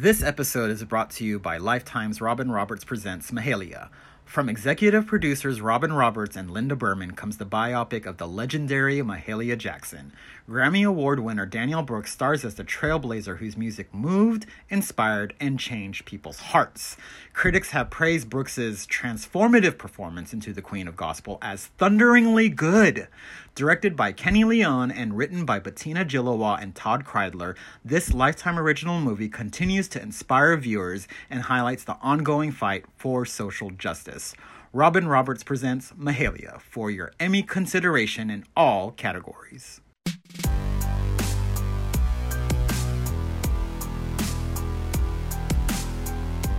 This episode is brought to you by Lifetime's Robin Roberts Presents Mahalia. From executive producers Robin Roberts and Linda Berman comes the biopic of the legendary Mahalia Jackson. Grammy Award winner Danielle Brooks stars as the trailblazer whose music moved, inspired, and changed people's hearts. Critics have praised Brooks's transformative performance into the Queen of Gospel as thunderingly good. Directed by Kenny Leon and written by Bettina Gilois and Todd Kreidler, this Lifetime original movie continues to inspire viewers and highlights the ongoing fight for social justice. Robin Roberts presents Mahalia for your Emmy consideration in all categories.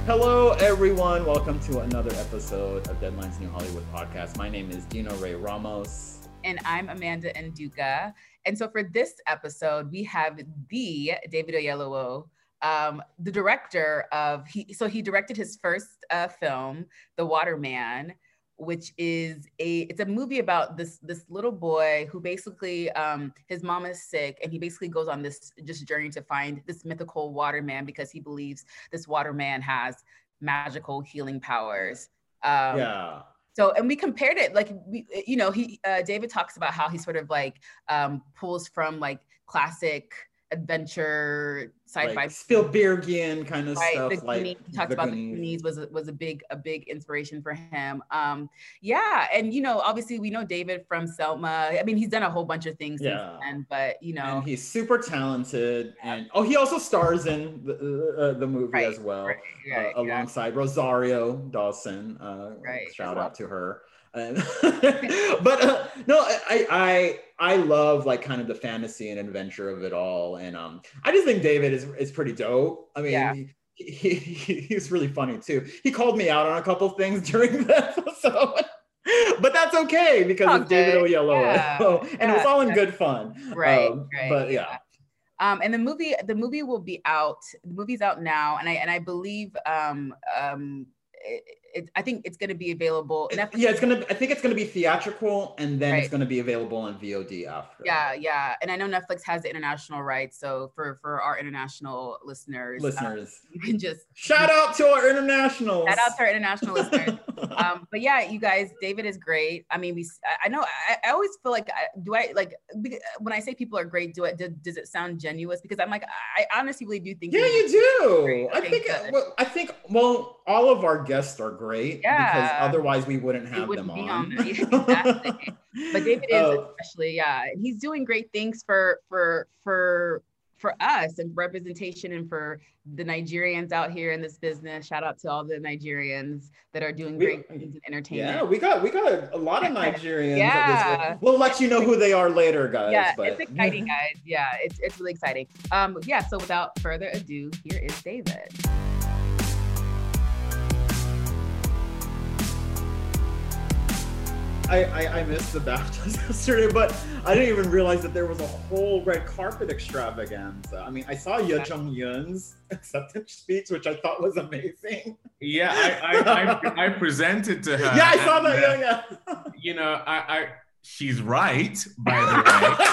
Hello, everyone. Welcome to another episode of Deadline's New Hollywood podcast. My name is Dino Ray Ramos and I'm Amanda Nduka. And so for this episode, we have the David Oyelowo, um, the director of he. So he directed his first uh, film, The Water Man, which is a it's a movie about this this little boy who basically um, his mom is sick and he basically goes on this just journey to find this mythical waterman because he believes this waterman has magical healing powers. Um, yeah so and we compared it like we you know he uh, david talks about how he sort of like um pulls from like classic adventure sci-fi like Spielbergian kind of right, stuff. The like Goonies, he talked about Goonies. the Goonies was a, was a big a big inspiration for him. Um, yeah, and you know, obviously we know David from Selma. I mean, he's done a whole bunch of things yeah. Then, but you know, and he's super talented. And oh, he also stars in the uh, the movie right, as well, right, uh, alongside Rosario Dawson. Uh, right, shout out to her. but uh, no, I, I I love like kind of the fantasy and adventure of it all, and um, I just think David is is pretty dope. I mean, yeah. he, he, he's really funny too. He called me out on a couple things during the episode. but that's okay because it's David Oyelowo, yeah. and yeah. it was all in good fun. Right, um, right. But yeah. Um, and the movie, the movie will be out. The movie's out now, and I and I believe um, um, it, I think it's going to be available. yeah, it's going to. I think it's going to be theatrical, and then right. it's going to be available on VOD after. Yeah, yeah, and I know Netflix has the international rights, so for for our international listeners, um, listeners, um, you can just shout out to our international. Shout out to our international listeners. Um, but yeah, you guys, David is great. I mean, we. I know. I, I always feel like, do I like when I say people are great? Do it? Do, does it sound genuine? Because I'm like, I honestly really do think. Yeah, you do. I think. Well, I think. Well, all of our guests are great yeah. because otherwise we wouldn't have wouldn't them on. on exactly. but David is oh. especially, yeah, and he's doing great things for for for for us and representation and for the Nigerians out here in this business. Shout out to all the Nigerians that are doing great things in entertainment. Yeah, we got we got a lot of Nigerians. yeah, we'll let you know who they are later, guys. Yeah, but. it's exciting, guys. Yeah, it's it's really exciting. Um, yeah. So without further ado, here is David. I, I, I missed the BAFTAs yesterday, but I didn't even realize that there was a whole red carpet extravaganza. I mean, I saw Yuh-jung Youn's acceptance speech, which I thought was amazing. Yeah, I I, I, I presented to her. Yeah, I saw that. Uh, yeah, yeah. You know, I, I she's right, by the way.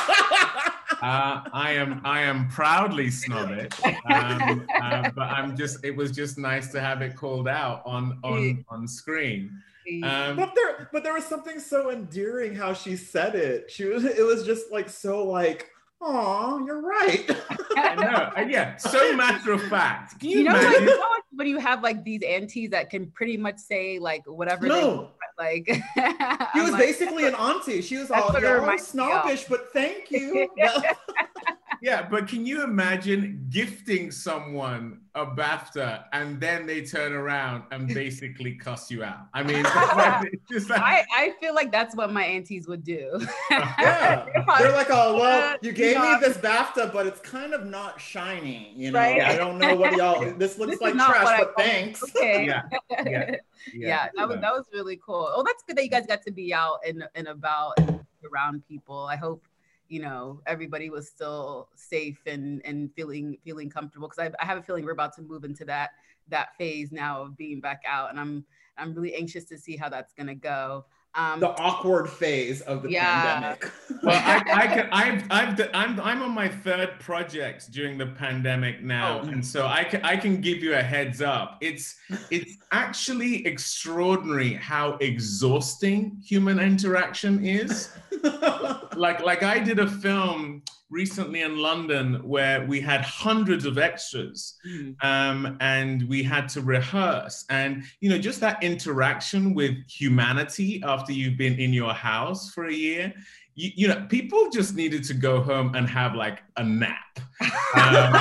Uh, I am I am proudly snobbish, um, uh, but I'm just it was just nice to have it called out on on on screen. Um, but there, but there was something so endearing how she said it. She was, it was just like so like, oh, you're right. I know. Yeah, so matter of fact. Can you, you know, like, you know when you have like these aunties that can pretty much say like whatever. No. They, like she was like, basically an auntie. She was all yeah, snobbish, but thank you. yeah, but can you imagine gifting someone a BAFTA and then they turn around and basically cuss you out? I mean, like, I, I feel like that's what my aunties would do. yeah, they're like, oh well, you gave me this BAFTA, but it's kind of not shiny. You know, right? I don't know what y'all. This looks this like trash, but thanks. Okay. yeah. yeah. yeah. Yeah, that was that was really cool. Oh, that's good that you guys got to be out and and about and around people. I hope you know everybody was still safe and and feeling feeling comfortable because I, I have a feeling we're about to move into that that phase now of being back out and i'm i'm really anxious to see how that's going to go Um, the awkward phase of the yeah. pandemic. well, I, I can, I've, I've, I'm, I'm on my third project during the pandemic now, oh. and so I can, I can give you a heads up. It's, it's actually extraordinary how exhausting human interaction is. like, like I did a film recently in London where we had hundreds of extras mm. um, and we had to rehearse. And, you know, just that interaction with humanity after you've been in your house for a year, you, you know, people just needed to go home and have like a nap. Um,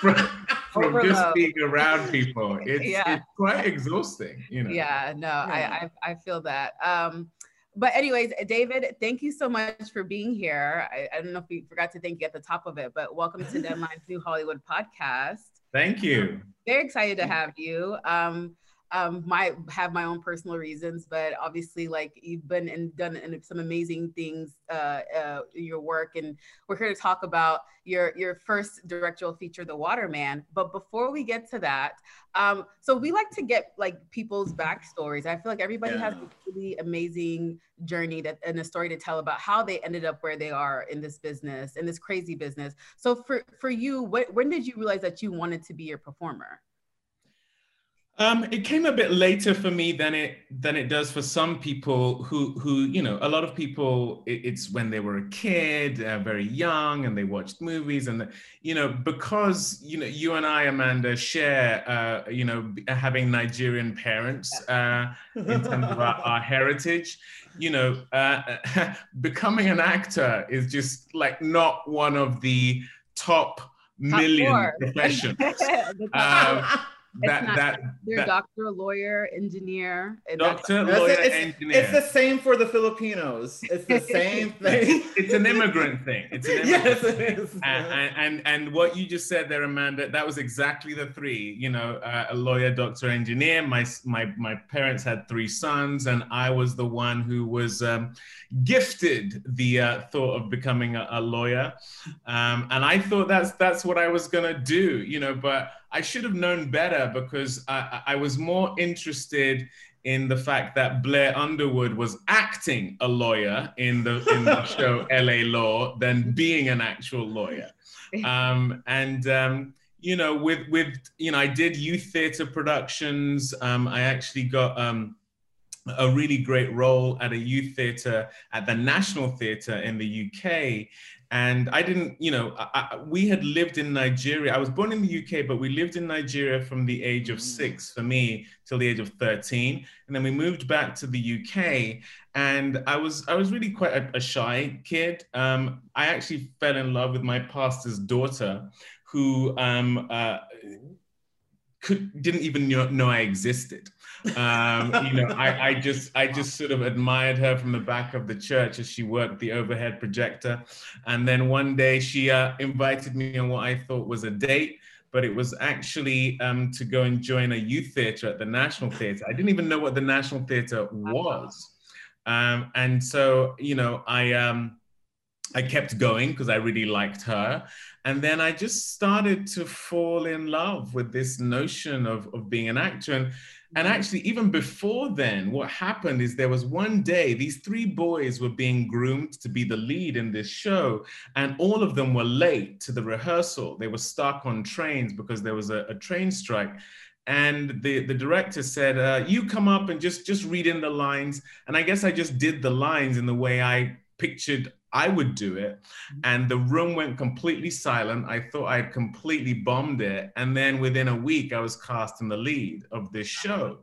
from, from just being around people. It's, yeah. it's quite exhausting, you know. Yeah, no, yeah. I, I, I feel that. Um, but anyways, David, thank you so much for being here. I, I, don't know if we forgot to thank you at the top of it, but welcome to Deadline's New Hollywood podcast. Thank you. Um, very excited to have you. Um, um, might have my own personal reasons, but obviously, like you've been and done some amazing things uh, uh, in your work, and we're here to talk about your your first directorial feature, The Water Man. But before we get to that, um, so we like to get like people's backstories. I feel like everybody yeah. has a really amazing journey that and a story to tell about how they ended up where they are in this business, in this crazy business. So for for you, what, when did you realize that you wanted to be a performer? Um, it came a bit later for me than it than it does for some people who who you know a lot of people it, it's when they were a kid uh, very young and they watched movies and you know because you know you and I Amanda share uh, you know having Nigerian parents uh, in terms of our, our heritage you know uh, becoming an actor is just like not one of the top, top million four. professions. um, that not, that they're that, doctor, lawyer, engineer. Doctor, lawyer, it's, engineer. It's the same for the Filipinos. It's the same thing. it's an immigrant thing. It's an immigrant yes, it is. And, and, and and what you just said there, Amanda, that was exactly the three. You know, uh, a lawyer, doctor, engineer. My my my parents had three sons, and I was the one who was um, gifted the uh, thought of becoming a, a lawyer, um, and I thought that's that's what I was gonna do. You know, but I should have known better because I, I was more interested in the fact that Blair Underwood was acting a lawyer in the in the show LA Law than being an actual lawyer. Um, and um, you know, with with you know, I did youth theater productions. Um, I actually got um, a really great role at a youth theater at the National Theatre in the UK. And I didn't, you know, I, I, we had lived in Nigeria. I was born in the UK, but we lived in Nigeria from the age of mm. six for me till the age of 13. And then we moved back to the UK. And I was, I was really quite a, a shy kid. Um, I actually fell in love with my pastor's daughter, who um, uh, could, didn't even know, know I existed. Um, you know, I, I just I just sort of admired her from the back of the church as she worked the overhead projector, and then one day she uh, invited me on what I thought was a date, but it was actually um, to go and join a youth theater at the National Theater. I didn't even know what the National Theater was, um, and so you know I. I kept going because I really liked her. And then I just started to fall in love with this notion of, of being an actor. And and actually, even before then, what happened is there was one day, these three boys were being groomed to be the lead in this show, and all of them were late to the rehearsal. They were stuck on trains because there was a, a train strike. And the, the director said, uh, You come up and just, just read in the lines. And I guess I just did the lines in the way I pictured I would do it. Mm-hmm. And the room went completely silent. I thought I had completely bombed it. And then within a week, I was cast in the lead of this show.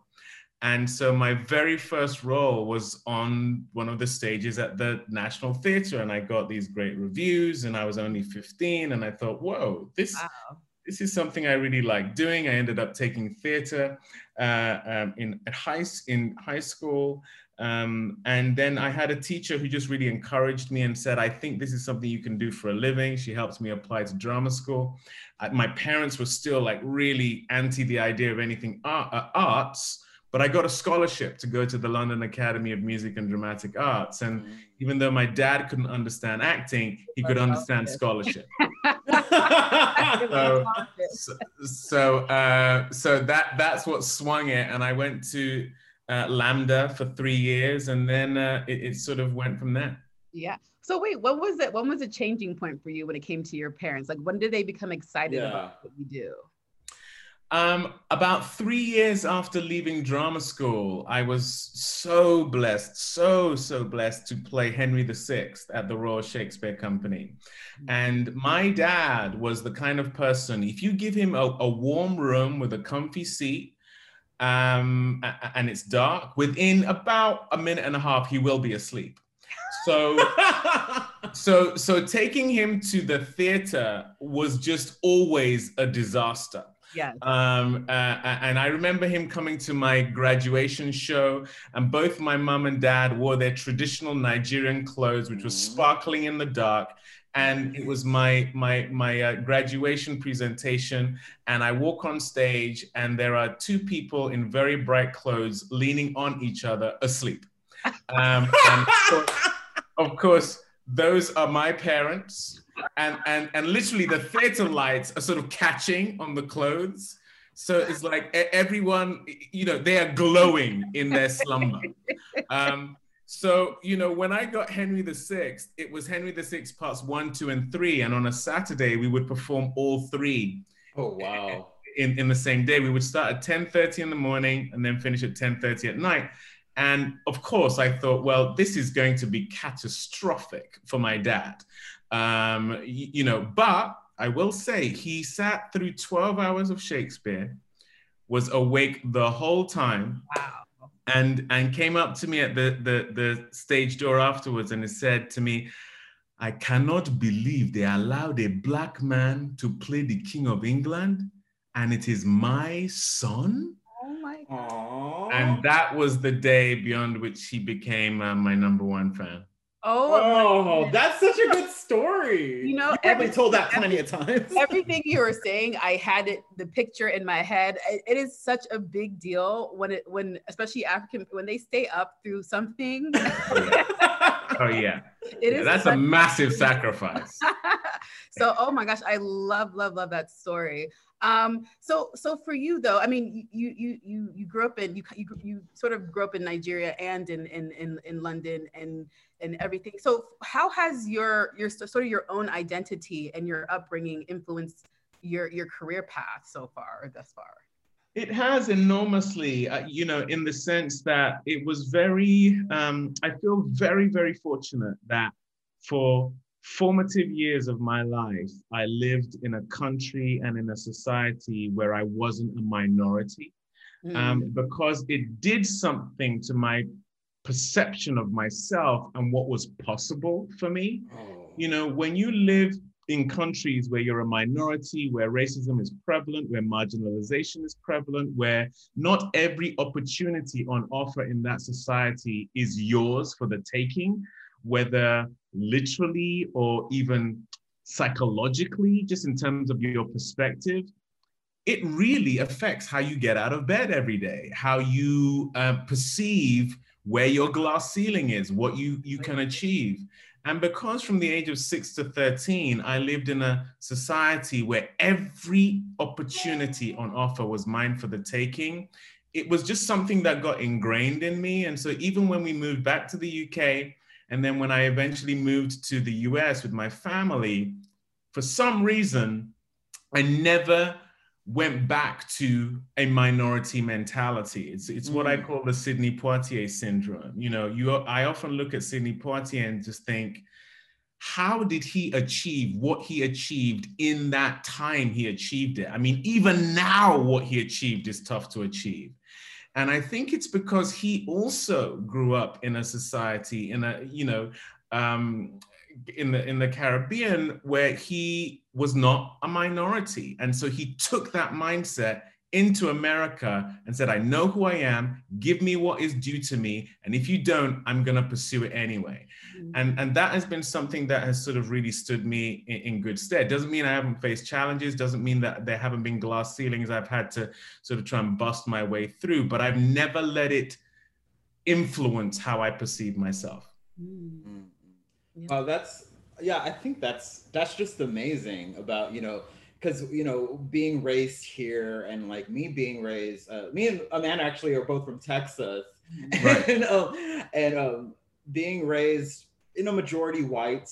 And so my very first role was on one of the stages at the National Theatre. And I got these great reviews, and I was only 15. And I thought, whoa, this. Wow. This is something I really like doing. I ended up taking theater uh, um, in at high in high school, um, and then I had a teacher who just really encouraged me and said, I think this is something you can do for a living. She helped me apply to drama school. Uh, my parents were still like really anti the idea of anything art, uh, arts, but I got a scholarship to go to the London Academy of Music and Dramatic Arts. And mm-hmm. even though my dad couldn't understand acting, he could understand scholarship. so, so, so, uh, so that that's what swung it. And I went to uh, LAMDA for three years, and then uh, it, it sort of went from there. Yeah. So wait, what was it? When was a changing point for you when it came to your parents? Like, when did they become excited yeah. about what you do? Um, about three years after leaving drama school, I was so blessed, so, so blessed to play Henry VI at the Royal Shakespeare Company. And my dad was the kind of person, if you give him a, a warm room with a comfy seat, um, and it's dark, within about a minute and a half, he will be asleep. So, so, so taking him to the theater was just always a disaster. Yeah. Um, uh, and I remember him coming to my graduation show, and both my mom and dad wore their traditional Nigerian clothes, which was mm-hmm. sparkling in the dark. And it was my my my uh, graduation presentation, and I walk on stage, and there are two people in very bright clothes leaning on each other, asleep. Um, and of course, those are my parents. And, and, and literally the theater lights are sort of catching on the clothes. So it's like everyone, you know, they are glowing in their slumber. Um, so, you know, when I got Henry VI, it was Henry VI parts one, two, and three. And on a Saturday, we would perform all three. Oh, wow. In, in the same day. We would start at 10.30 in the morning and then finish at 10.30 at night. And of course, I thought, well, this is going to be catastrophic for my dad. Um, you, you know, but I will say he sat through 12 hours of Shakespeare, was awake the whole time. Wow. And, and came up to me at the, the, the stage door afterwards and he said to me, I cannot believe they allowed a black man to play the King of England and it is my son. Oh my God. And that was the day beyond which he became uh, my number one fan. Oh, oh that's such a good story. You know, you probably told that plenty of times. everything you were saying, I had it the picture in my head. It, it is such a big deal when it when especially African when they stay up through something. Oh, oh yeah. It yeah, is that's a massive sacrifice. so oh my gosh, I love, love, love that story. Um, so so for you though, I mean, you you you you grew up in you you, you sort of grew up in Nigeria and in in in, in London and and everything. So how has your your sort of your own identity and your upbringing influenced your your career path so far or thus far? It has enormously, uh, you know, in the sense that it was very, um, I feel very, very fortunate that for formative years of my life, I lived in a country and in a society where I wasn't a minority. Mm. Um, because it did something to my perception of myself and what was possible for me. Oh. You know, when you live in countries where you're a minority, where racism is prevalent, where marginalization is prevalent, where not every opportunity on offer in that society is yours for the taking, whether literally or even psychologically, just in terms of your perspective, it really affects how you get out of bed every day, how you uh, perceive where your glass ceiling is, what you, you can achieve. And because from the age of six to 13, I lived in a society where every opportunity on offer was mine for the taking, it was just something that got ingrained in me. And so even when we moved back to the UK, and then when I eventually moved to the US with my family, for some reason, I never went back to a minority mentality. It's it's mm. what I mm. call the Sidney Poitier syndrome. You know, you I often look at Sidney Poitier and just think, how did he achieve what he achieved in that time he achieved it? I mean, even now, what he achieved is tough to achieve. And I think it's because he also grew up in a society, in a, you know, um, in the in the Caribbean where he was not a minority. And so he took that mindset into America and said, I know who I am, give me what is due to me. And if you don't, I'm going to pursue it anyway. Mm-hmm. And, and that has been something that has sort of really stood me in, in, good stead. Doesn't mean I haven't faced challenges, doesn't mean that there haven't been glass ceilings I've had to sort of try and bust my way through, but I've never let it influence how I perceive myself. Mm-hmm. Yeah. that's, yeah, I think that's, that's just amazing about, you know, because you know being raised here and like me being raised uh, me and amanda actually are both from texas right. and, um, and um, being raised in a majority white,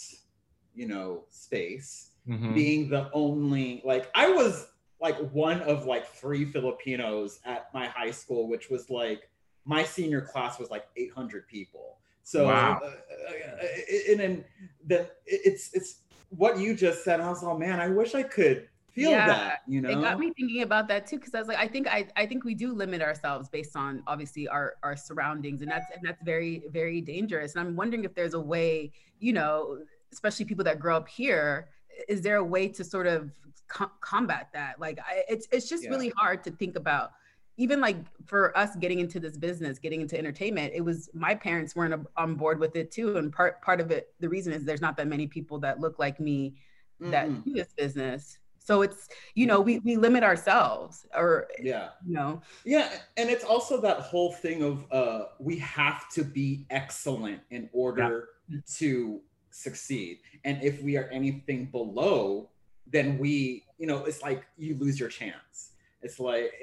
you know, space, mm-hmm. being the only like I was like one of like three Filipinos at my high school, which was like my senior class was like 800 people. So, wow. uh, uh, and then the, it's it's what you just said. I was like, oh man, I wish I could feel yeah, that. You know, it got me thinking about that too because I was like, I think I I think we do limit ourselves based on obviously our our surroundings, and that's and that's very very dangerous. And I'm wondering if there's a way, you know, especially people that grow up here, is there a way to sort of co- combat that? Like, I, it's it's just yeah. really hard to think about even like for us getting into this business, getting into entertainment, it was my parents weren't on board with it too. And part part of it, the reason is there's not that many people that look like me that mm-hmm. do this business. So it's you know we we limit ourselves or yeah you know yeah and it's also that whole thing of uh we have to be excellent in order yeah. to succeed and if we are anything below then we you know it's like you lose your chance it's like,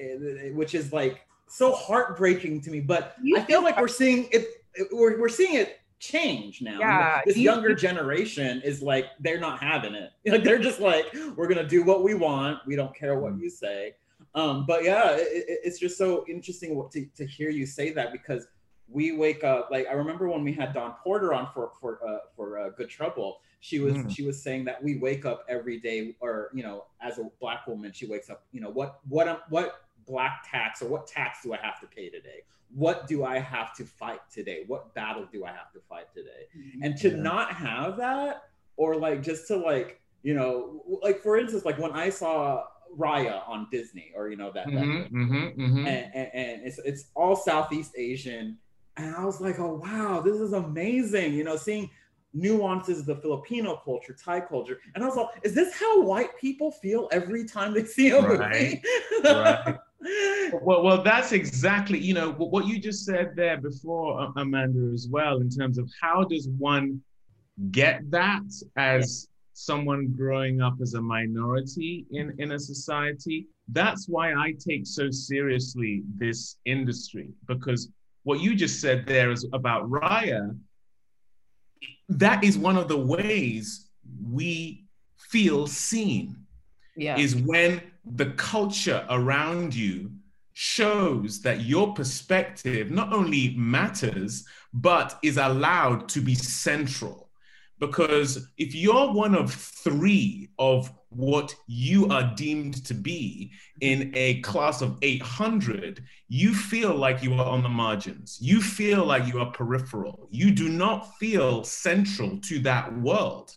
which is like so heartbreaking to me. But you I feel like we're seeing it. We're, we're seeing it change now. Yeah, this younger generation is like they're not having it. Like they're just like we're gonna do what we want. We don't care what you say. Um, but yeah, it, it's just so interesting to, to hear you say that because we wake up like I remember when we had Don Porter on for for uh, for uh, Good Trouble she was mm. she was saying that we wake up every day or you know as a black woman she wakes up you know what what what black tax or what tax do i have to pay today what do i have to fight today what battle do i have to fight today mm-hmm. and to yeah. not have that or like just to like you know like for instance like when i saw raya on disney or you know that, mm-hmm, that mm-hmm, mm-hmm. and, and, and it's, it's all southeast asian and i was like oh wow this is amazing you know seeing nuances of the Filipino culture, Thai culture. And I was like, is this how white people feel every time they see a right. movie? right. Well, well, that's exactly, you know, what you just said there before, Amanda, as well, in terms of how does one get that as someone growing up as a minority in, in a society? That's why I take so seriously this industry, because what you just said there is about Raya that is one of the ways we feel seen yeah. is when the culture around you shows that your perspective not only matters but is allowed to be central because if you're one of three of what you are deemed to be in a class of 800, you feel like you are on the margins. You feel like you are peripheral. You do not feel central to that world.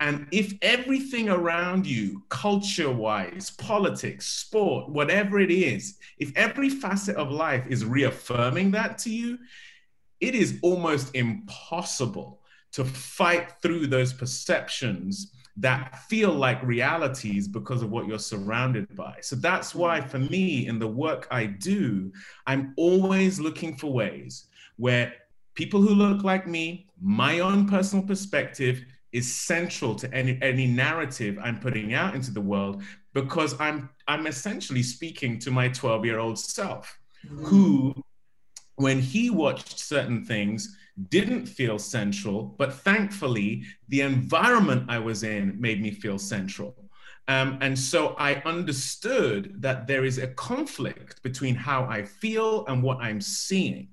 And if everything around you, culture wise, politics, sport, whatever it is, if every facet of life is reaffirming that to you, it is almost impossible to fight through those perceptions that feel like realities because of what you're surrounded by. So that's why, for me, in the work I do, I'm always looking for ways where people who look like me, my own personal perspective, is central to any any narrative I'm putting out into the world because I'm I'm essentially speaking to my 12 year old self, mm-hmm. who, when he watched certain things, didn't feel central, but thankfully, the environment I was in made me feel central. Um, and so I understood that there is a conflict between how I feel and what I'm seeing.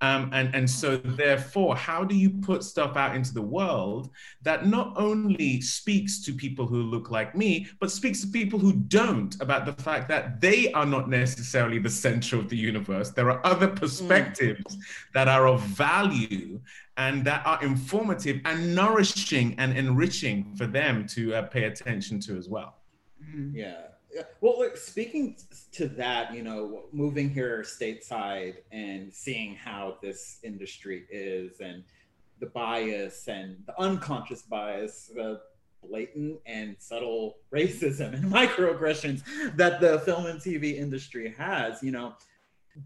Um, and, and so, therefore, how do you put stuff out into the world that not only speaks to people who look like me, but speaks to people who don't about the fact that they are not necessarily the center of the universe? There are other perspectives mm. that are of value and that are informative and nourishing and enriching for them to uh, pay attention to as well. Mm-hmm. Yeah. Well, look, speaking to that, you know, moving here stateside and seeing how this industry is and the bias and the unconscious bias, the blatant and subtle racism and microaggressions that the film and TV industry has, you know,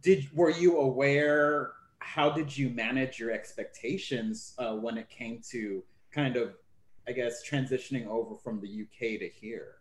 did were you aware? How did you manage your expectations uh, when it came to kind of, I guess, transitioning over from the UK to here?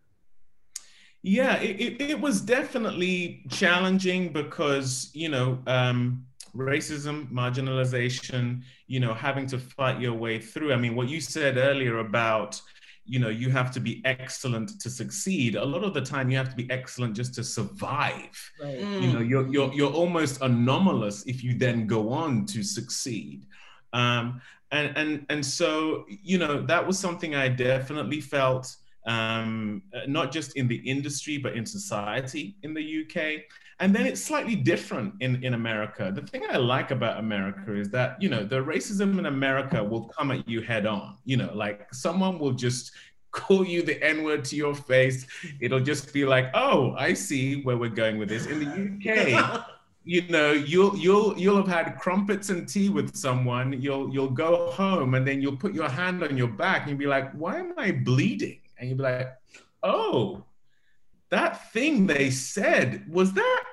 Yeah, it, it, it, was definitely challenging because, you know, um, racism, marginalization, you know, having to fight your way through. I mean, what you said earlier about, you know, you have to be excellent to succeed. A lot of the time, you have to be excellent just to survive. Right. You know, you're you're you're almost anomalous if you then go on to succeed. Um, and and and so you know that was something I definitely felt um, not just in the industry but in society in the UK. And then it's slightly different in, in America. The thing I like about America is that, you know, the racism in America will come at you head on. You know, like someone will just call you the N word to your face. It'll just be like, oh, I see where we're going with this. In the UK, you know, you'll you'll you'll have had crumpets and tea with someone. You'll you'll go home and then you'll put your hand on your back and you'll be like, why am I bleeding? And you'd be like, oh, that thing they said was that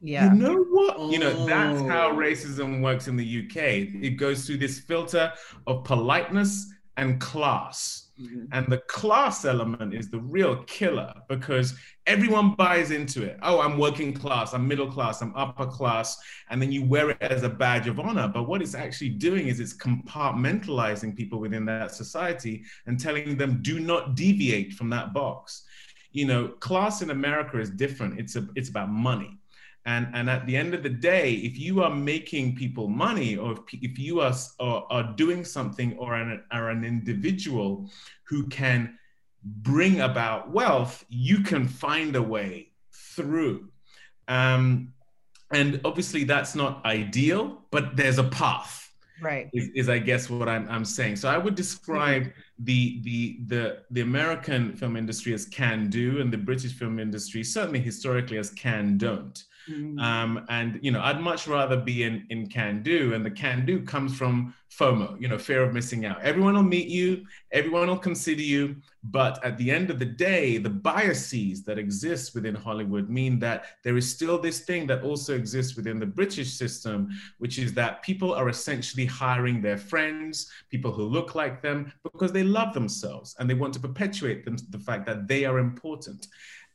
Yeah. you know what? You know, that's how Oh. racism works in the UK. It goes through this filter of politeness and class. Mhm. And the class element is the real killer because everyone buys into it. Oh, I'm working class, I'm middle class, I'm upper class. And then you wear it as a badge of honor. But what it's actually doing is it's compartmentalizing people within that society and telling them, do not deviate from that box. You know, class in America is different. It's a, it's about money. And, and at the end of the day, if you are making people money or if, if you are, are, are doing something or an, are an individual who can bring about wealth, you can find a way through. Um, and obviously, that's not ideal, but there's a path Right. is, is I guess what I'm, I'm saying. So I would describe the, the the the American film industry as can do, and the British film industry certainly historically as can don't. Um, and you know, I'd much rather be in in can do, and the can do comes from FOMO, you know, fear of missing out. Everyone will meet you, everyone will consider you, but at the end of the day, the biases that exist within Hollywood mean that there is still this thing that also exists within the British system, which is that people are essentially hiring their friends, people who look like them, because they love themselves and they want to perpetuate them, the fact that they are important.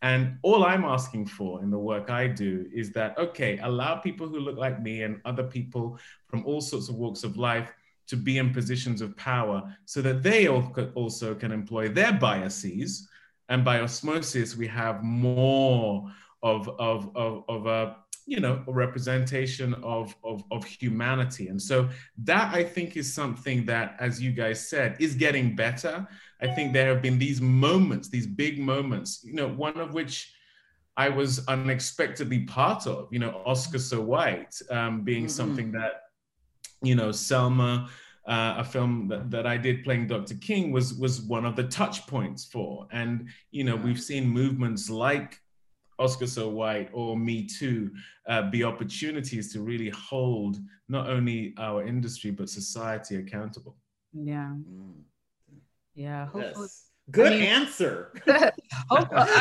And all I'm asking for in the work I do is that, okay, allow people who look like me and other people from all sorts of walks of life to be in positions of power so that they also can employ their biases. And by osmosis, we have more of, of, of, of a, you know, a representation of, of, of humanity. And so that I think is something that, as you guys said, is getting better. I think there have been these moments, these big moments, you know, one of which I was unexpectedly part of, you know, Oscar So White um, being Mhm. something that, you know, Selma, uh, a film that, that I did playing Dr. King was was one of the touch points for. And, you know, we've seen movements like Oscar So White or Me Too uh, be opportunities to really hold not only our industry, but society accountable. Yeah. Mm. Yeah. Hopefully. Yes. Good mean- answer. I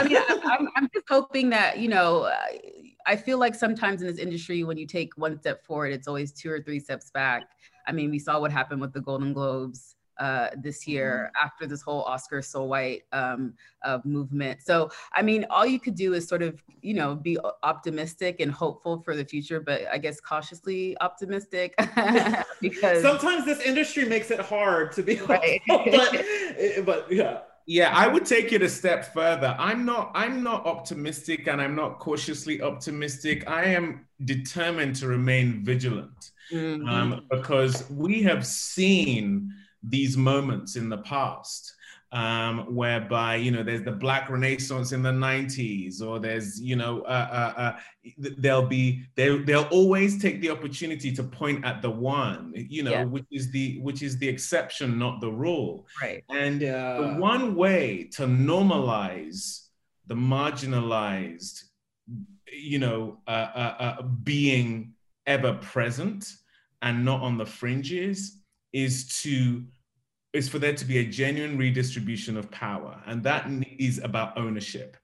mean, I, I'm, I'm just hoping that, you know, I, I feel like sometimes in this industry, when you take one step forward, it's always two or three steps back. I mean, we saw what happened with the Golden Globes uh, this year after this whole Oscar so white um, uh, movement. So, I mean, all you could do is sort of, you know, be optimistic and hopeful for the future, but I guess cautiously optimistic because. Sometimes this industry makes it hard to be Right. hopeful, but, but yeah. Yeah, I would take it a step further. I'm not I'm not optimistic and I'm not cautiously optimistic. I am determined to remain vigilant. Mhm. um, because we have seen these moments in the past um, whereby you know there's the black renaissance in the 90s or there's you know uh, uh, uh, th- there'll be they, they'll always take the opportunity to point at the one you know Yeah. which is the which is the exception not the rule right. and Yeah. the one way to normalize the marginalized, you know, uh, uh, uh, being ever present and not on the fringes is to is for there to be a genuine redistribution of power, and that is about ownership.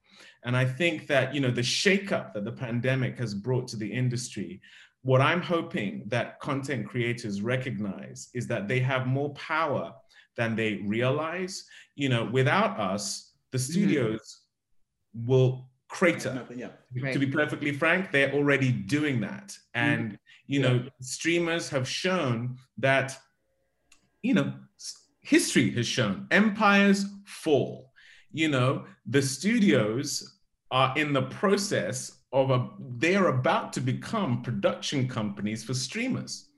And I think that you know the shakeup that the pandemic has brought to the industry. What I'm hoping that content creators recognize is that they have more power than they realize. You know, without us, the mm-hmm. studios will crater. Nothing, yeah. To be perfectly frank, they're already doing that. Mm-hmm. And You know, streamers have shown that, you know, history has shown empires fall. You know, the studios are in the process of a, they are about to become production companies for streamers.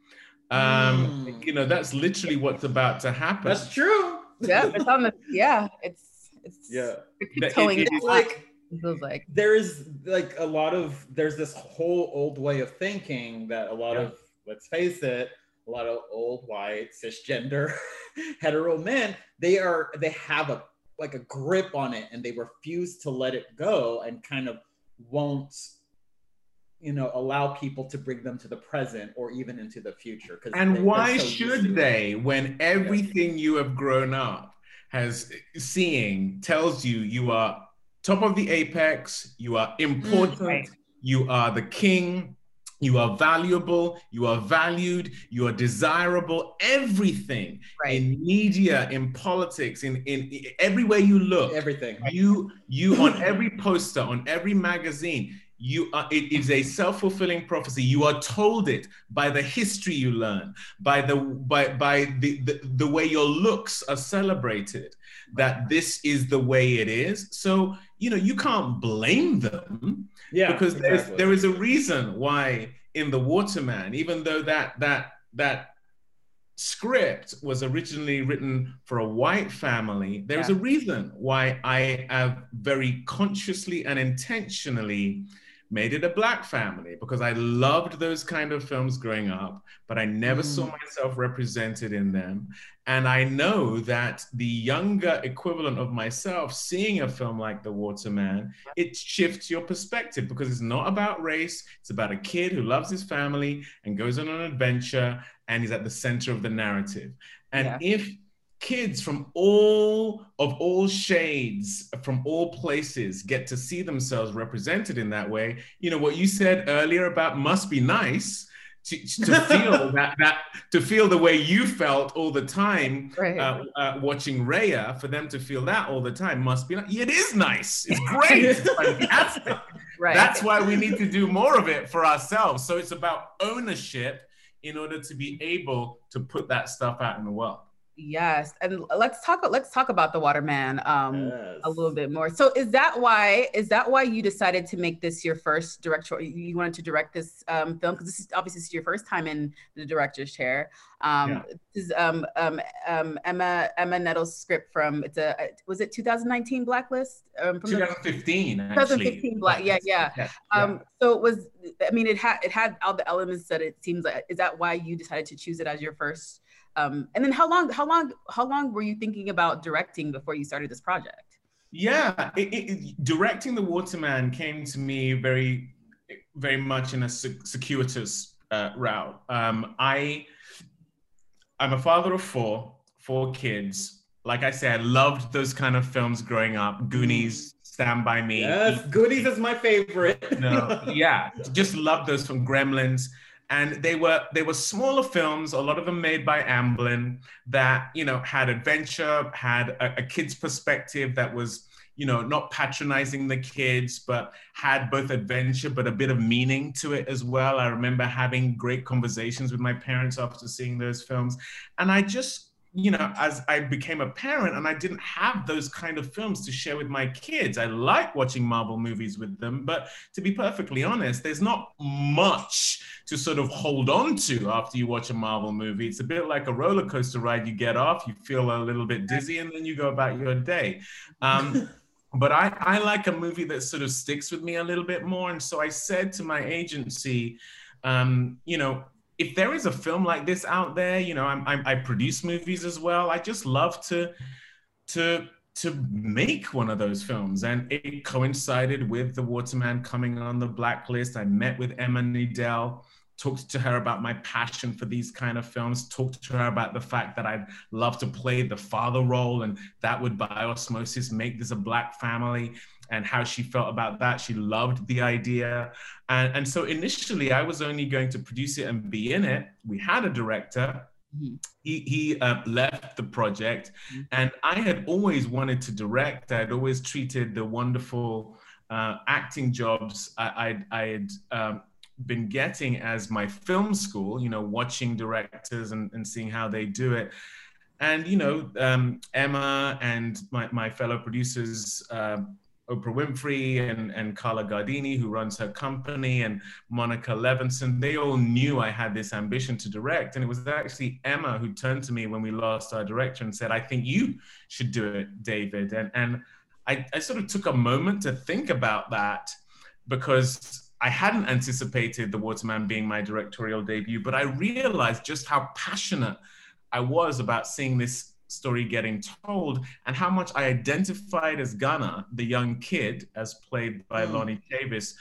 Um, mm. You know, that's literally what's about to happen. That's true. Yeah, it's on the yeah, it's it's yeah. It's, it, it, it's like like there is like a lot of there's this whole old way of thinking that a lot yeah. of let's face it a lot of old white cisgender hetero men they are they have a like a grip on it and they refuse to let it go and kind of won't you know allow people to bring them to the present or even into the future because and they, why so should they when everything yeah. you have grown up has seeing tells you you are top of the apex, you are important, mm, you are the king, you are valuable, you are valued, you are desirable, everything right. in media, in politics, in, in everywhere you look. Everything. You you on every poster, on every magazine, you are it is a self-fulfilling prophecy you are told it by the history you learn by the by by the, the, the way your looks are celebrated that this is the way it is so you know you can't blame them yeah because exactly. there is a reason why in the Water Man even though that that that script was originally written for a white family there's yeah. a reason why i have very consciously and intentionally made it a black family because I loved those kind of films growing up, but I never mm. saw myself represented in them. And I know that the younger equivalent of myself seeing a film like The Water Man, it shifts your perspective because it's not about race, it's about a kid who loves his family and goes on an adventure and is at the center of the narrative. And yeah. if kids from all of all shades from all places get to see themselves represented in that way. You know what you said earlier about must be nice to, to feel that that to feel the way you felt all the time right. uh, uh, watching Raya for them to feel that all the time must be it is nice. It's great. It's fantastic. Right. that's why we need to do more of it for ourselves. So it's about ownership in order to be able to put that stuff out in the world Yes, and let's talk. Let's talk about the Water Man um, yes. a little bit more. So, is that why? Is that why you decided to make this your first director? You wanted to direct this um, film because this is obviously this is your first time in the director's chair. Um, yeah. This is um, um, um, Emma Emma Needell's script from it's a was it 2019 Blacklist? Um, from 2015. The, 2015 Black. Yeah, yeah. yeah, um, yeah. So it was. I mean, it had it had all the elements that it seems like. Is that why you decided to choose it as your first? Um, and then how long, how long, how long were you thinking about directing before you started this project? Yeah, it, it, directing the Water Man came to me very, very much in a circuitous uh, route. Um, I, I'm a father of four, four kids. Like I said, I loved those kind of films growing up. Goonies, Stand by Me. Yes, Goonies is my favorite. no, yeah, just love those from Gremlins and they were they were smaller films a lot of them made by amblin that you know had adventure had a, a, kid's perspective that was you know not patronizing the kids but had both adventure but a bit of meaning to it as well. I remember having great conversations with my parents after seeing those films. And i just you know, as I became a parent and I didn't have those kind of films to share with my kids. I like watching Marvel movies with them, but to be perfectly honest, there's not much to sort of hold on to after you watch a Marvel movie. It's a bit like a roller coaster ride. You get off, you feel a little bit dizzy, and then you go about your day. Um, but I, I like a movie that sort of sticks with me a little bit more. And so I said to my agency, um, you know, if there is a film like this out there, you know, I'm, I'm, i produce movies as well. I just love to to to make one of those films, and it coincided with The Water Man coming on the blacklist. I met with Emma Needell, talked to her about my passion for these kind of films, talked to her about the fact that I'd love to play the father role, and that would by osmosis make this a black family and how she felt about that. She loved the idea. And, and so initially, I was only going to produce it and be in it. We had a director. Mm-hmm. He, he uh, left the project, mm-hmm. and I had always wanted to direct. I'd always treated the wonderful uh, acting jobs I, I, I had um, been getting as my film school, you know, watching directors and, and seeing how they do it. And, you know, um, Emma and my, my fellow producers, uh, Oprah Winfrey and, and Carla Gardini, who runs her company, and Monica Levinson, they all knew I had this ambition to direct. And it was actually Emma who turned to me when we lost our director and said, I think you should do it, David. And, and I, I sort of took a moment to think about that because I hadn't anticipated The Water Man being my directorial debut, but I realized just how passionate I was about seeing this story getting told and how much I identified as Gunner, the young kid, as played by mm. Lonnie Chavis,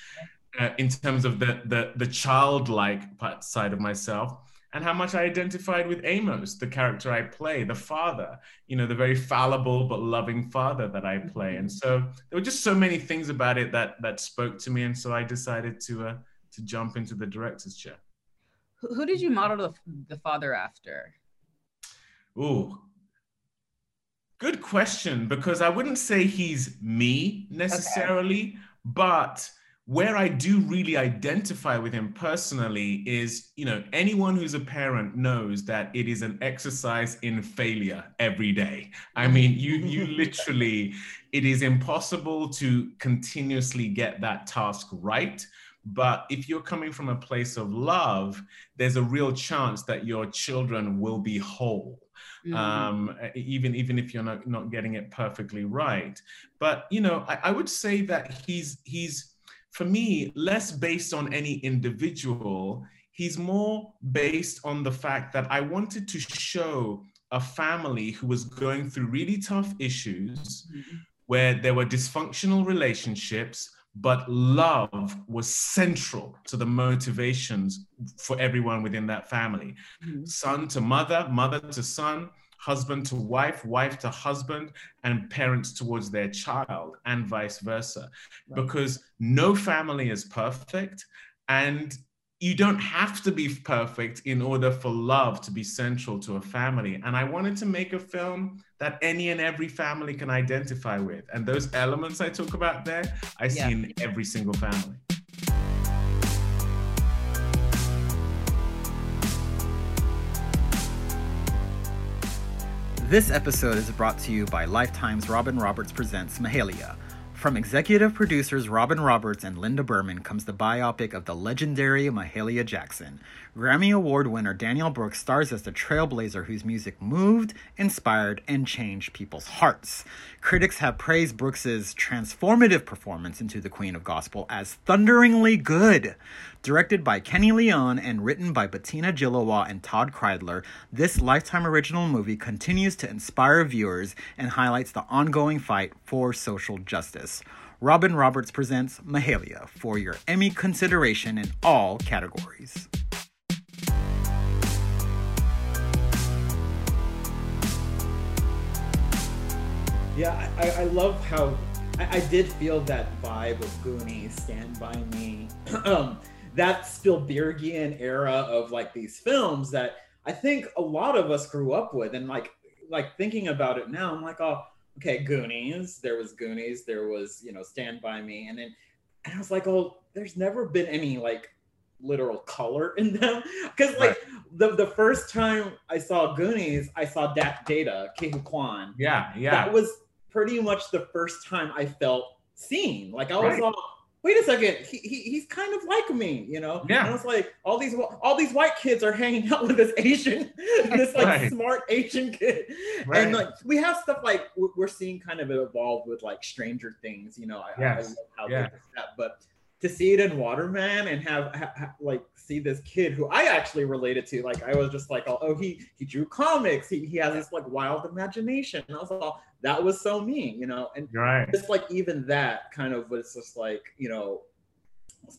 uh, in terms of the, the, the childlike side of myself and how much I identified with Amos, the character I play, the father, you know, the very fallible but loving father that I play. And so there were just so many things about it that that spoke to me, and so I decided to uh, to jump into the director's chair. Who did you model the, the father after? Ooh, good question because I wouldn't say he's me necessarily, okay. but where I do really identify with him personally is, you know, anyone who's a parent knows that it is an exercise in failure every day. I mean, you you literally, it is impossible to continuously get that task right. But if you're coming from a place of love, there's a real chance that your children will be whole. Mm-hmm. Um, even even if you're not not getting it perfectly right. But you know, I, I would say that he's he's for me, less based on any individual. He's more based on the fact that I wanted to show a family who was going through really tough issues mm-hmm. where there were dysfunctional relationships, but love was central to the motivations for everyone within that family mm-hmm. son to mother, mother to son, husband to wife, wife to husband, and parents towards their child, and vice versa. Right. Because no family is perfect. And you don't have to be perfect in order for love to be central to a family. And I wanted to make a film that any and every family can identify with. And those elements I talk about there, I yeah. see in every single family. This episode is brought to you by Lifetime's Robin Roberts Presents Mahalia. From executive producers Robin Roberts and Linda Berman comes the biopic of the legendary Mahalia Jackson. Grammy Award winner Danielle Brooks stars as the trailblazer whose music moved, inspired, and changed people's hearts. Critics have praised Brooks's transformative performance into the Queen of Gospel as thunderingly good. Directed by Kenny Leon and written by Bettina Gilois and Todd Kreidler, this Lifetime original movie continues to inspire viewers and highlights the ongoing fight for social justice. Robin Roberts presents Mahalia for your Emmy consideration in all categories. Yeah, I, I love how I, I, did feel that vibe of Goonies, Stand By Me. um, that Spielbergian era of like these films that I think a lot of us grew up with. And like like thinking about it now, I'm like, oh, okay, Goonies. There was Goonies, there was, you know, Stand By Me. And then and I was like, oh, there's never been any like literal color in them. Because like right. the the first time I saw Goonies, I saw Dat Data, Ke Huy Quan. Yeah, yeah. That was pretty much the first time I felt seen. Like I was right. all, wait a second, he, he he's kind of like me, you know? Yeah. And I was like, all these all these white kids are hanging out with this Asian, this like right. smart Asian kid. Right. And like we have stuff like we're seeing kind of evolve with like Stranger Things, you know. I, yes. I love how yeah. they that, but to see it in Water Man and have, have, like see this kid who I actually related to. Like I was just like, oh, he he drew comics. He, he has this like wild imagination. And I was like, that was so me, you know. And right. just like even that kind of was just like, you know,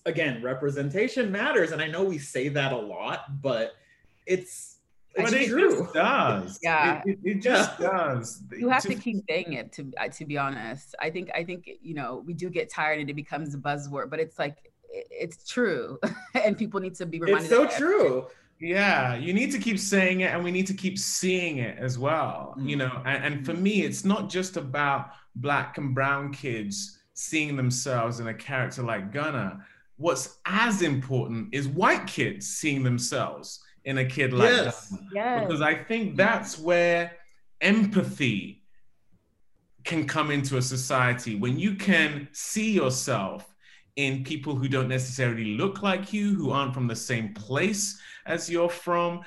again, representation matters. And I know we say that a lot, but it's but it true. just does. Yeah, it, it, it just yeah. does. You have to, to, keep saying it. To uh, to be honest, I think I think you know we do get tired and it becomes a buzzword, but it's like it's true, and people need to be reminded. It's so true. Yeah, you need to keep saying it, and we need to keep seeing it as well. Mm-hmm. You know, and, and for me, it's not just about black and brown kids seeing themselves in a character like Gunner what's as important is white kids seeing themselves in a kid like Yes. that. Yes. Because I think that's where empathy can come into a society when you can see yourself in people who don't necessarily look like you, who aren't from the same place as you're from.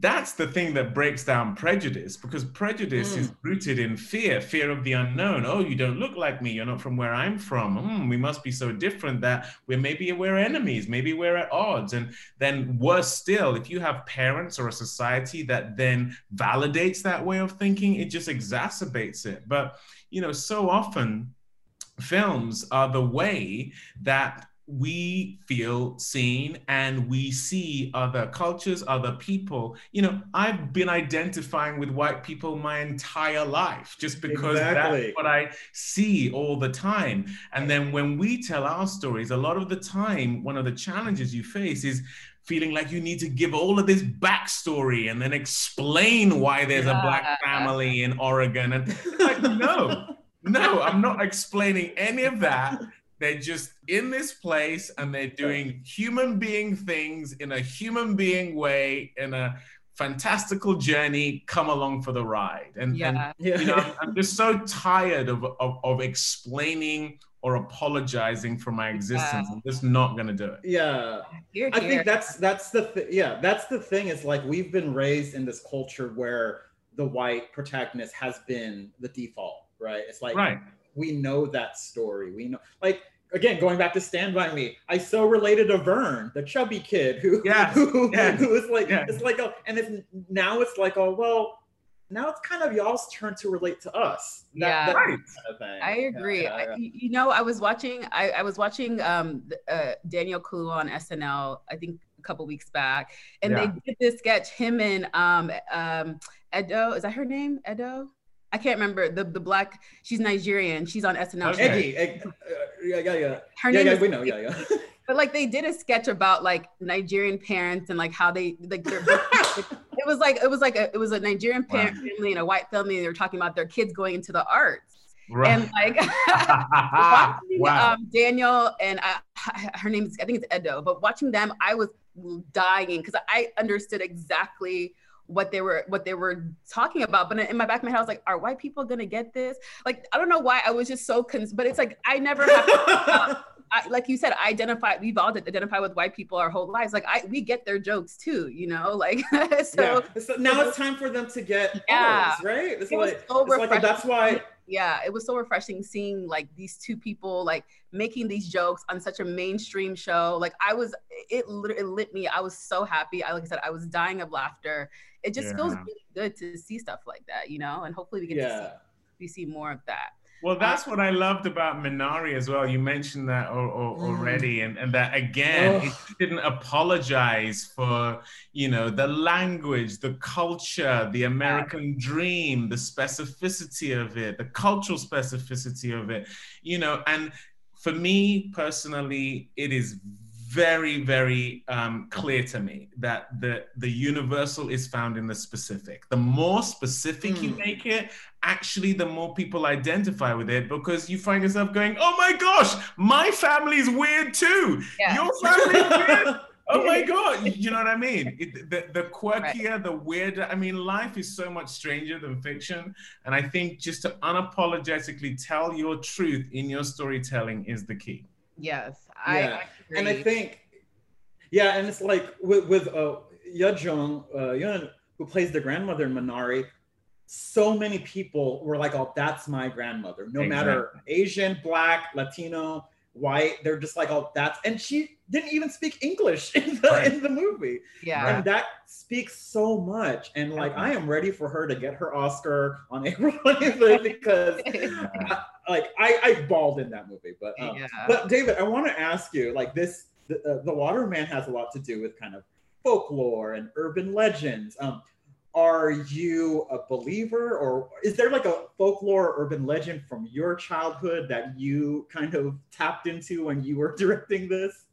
That's the thing that breaks down prejudice because prejudice is rooted in fear, fear of the unknown. Oh, you don't look like me. You're not from where I'm from. Hmm, we must be so different that we're maybe we're enemies. Maybe we're at odds. And then worse still, if you have parents or a society that then validates that way of thinking, it just exacerbates it. But you know, so often films are the way that we feel seen and we see other cultures, other people. You know, I've been identifying with white people my entire life just because Exactly. that's what I see all the time. And then when we tell our stories, a lot of the time, one of the challenges you face is feeling like you need to give all of this backstory and then explain why there's a black family in Oregon. And like, no, no, I'm not explaining any of that. They're just in this place and they're doing human being things in a human being way in a fantastical journey. Come along for the ride. And, and yeah. Yeah. you know, I'm, I'm just so tired of, of, of explaining or apologizing for my existence. Yeah. I'm just not going to do it. yeah. Here, I think that's that's the th- yeah that's the thing is like we've been raised in this culture where the white protagonist has been the default, right? It's like Right. we know that story. We know like again going back to Stand by Me. I so related to Vern, the chubby kid who Yes, who, yes, who is like yes. it's like oh and it's now it's like oh well now it's kind of y'all's turn to relate to us. That- Yeah. that Right. kind of. I agree. Yeah, I, yeah. you you know, I was watching. I, I was watching um, uh, Daniel Kaluuya on SNL. I think a couple weeks back, and Yeah. they did this sketch. Him and um, um, Edo. Is that her name? Edo. I can't remember the the black. She's Nigerian. She's on SNL. Okay. Eggy, egg, uh, yeah, yeah, yeah. Her yeah, name yeah, is we know, yeah, yeah. but like they did a sketch about like Nigerian parents and like how they like their it was like it was like a it was a Nigerian Wow. family and a white family and they were talking about their kids going into the arts Right. and like watching wow. um, Daniel and I, her name is I think it's Edo but watching them I was dying because I understood exactly what they were what they were talking about but in my back of my head I was like are white people gonna get this like I don't know why I was just so cons- but it's like I never have to I, like you said, I identify. We've all identified with white people our whole lives. Like I, we get their jokes too, you know. Like so, yeah. So now it's time for them to get Yeah. ours, right? It's It like, so it's like that's why yeah, it was so refreshing seeing like these two people like making these jokes on such a mainstream show. Like I was, it literally lit me. I was so happy. I like I said, I was dying of laughter. It just feels really good to see stuff like that, you know. And hopefully we get to see we see more of that. Well, that's what I loved about Minari as well. You mentioned that or, or, Mm. already, and, and that again, Ugh. it didn't apologize for you know the language, the culture, the American dream, the specificity of it, the cultural specificity of it. You know, and for me personally, it is very, very um, clear to me that the the universal is found in the specific. The more specific you Mm. make it, actually the more people identify with it because you find yourself going, oh my gosh, my family's weird too. Yeah. Your family's weird. Oh my God. You know what I mean? It, the, the quirkier, the weirder. I mean, life is so much stranger than fiction. And I think just to unapologetically tell your truth in your storytelling is the key. Yes, Yeah. I, I agree. and I think, yeah, and it's like with with uh, Yuh-jung, uh, Youn, who plays the grandmother in Minari. So many people were like, "Oh, that's my grandmother." No matter Asian, Black, Latino, white, they're just like, "Oh, that's." And she didn't even speak English in the Right. in the movie, yeah. And that speaks so much. And like, I am ready for her to get her Oscar on April 25th because, I, like, I I bawled in that movie. But um, yeah. but David, I want to ask you, like this, the, uh, the Water Man has a lot to do with kind of folklore and urban legends. Um, are you a believer, or is there like a folklore or urban legend from your childhood that you kind of tapped into when you were directing this?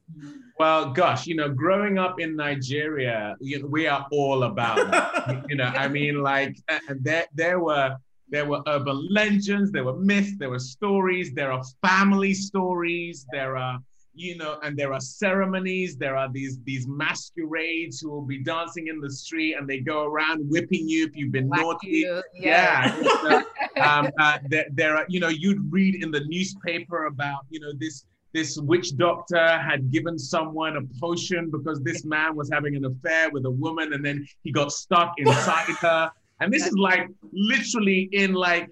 Well, gosh, you know, growing up in Nigeria, you know, we are all about that. you know, I mean, like, uh, there, there were there were urban legends, there were myths, there were stories, there are family stories, there are, you know, and there are ceremonies, there are these these masquerades who will be dancing in the street and they go around whipping you if you've been Whack naughty. you, Yeah. So, um, uh, there, there are, you know, you'd read in the newspaper about, you know, this this witch doctor had given someone a potion because this man was having an affair with a woman and then he got stuck inside her. And this is like literally in like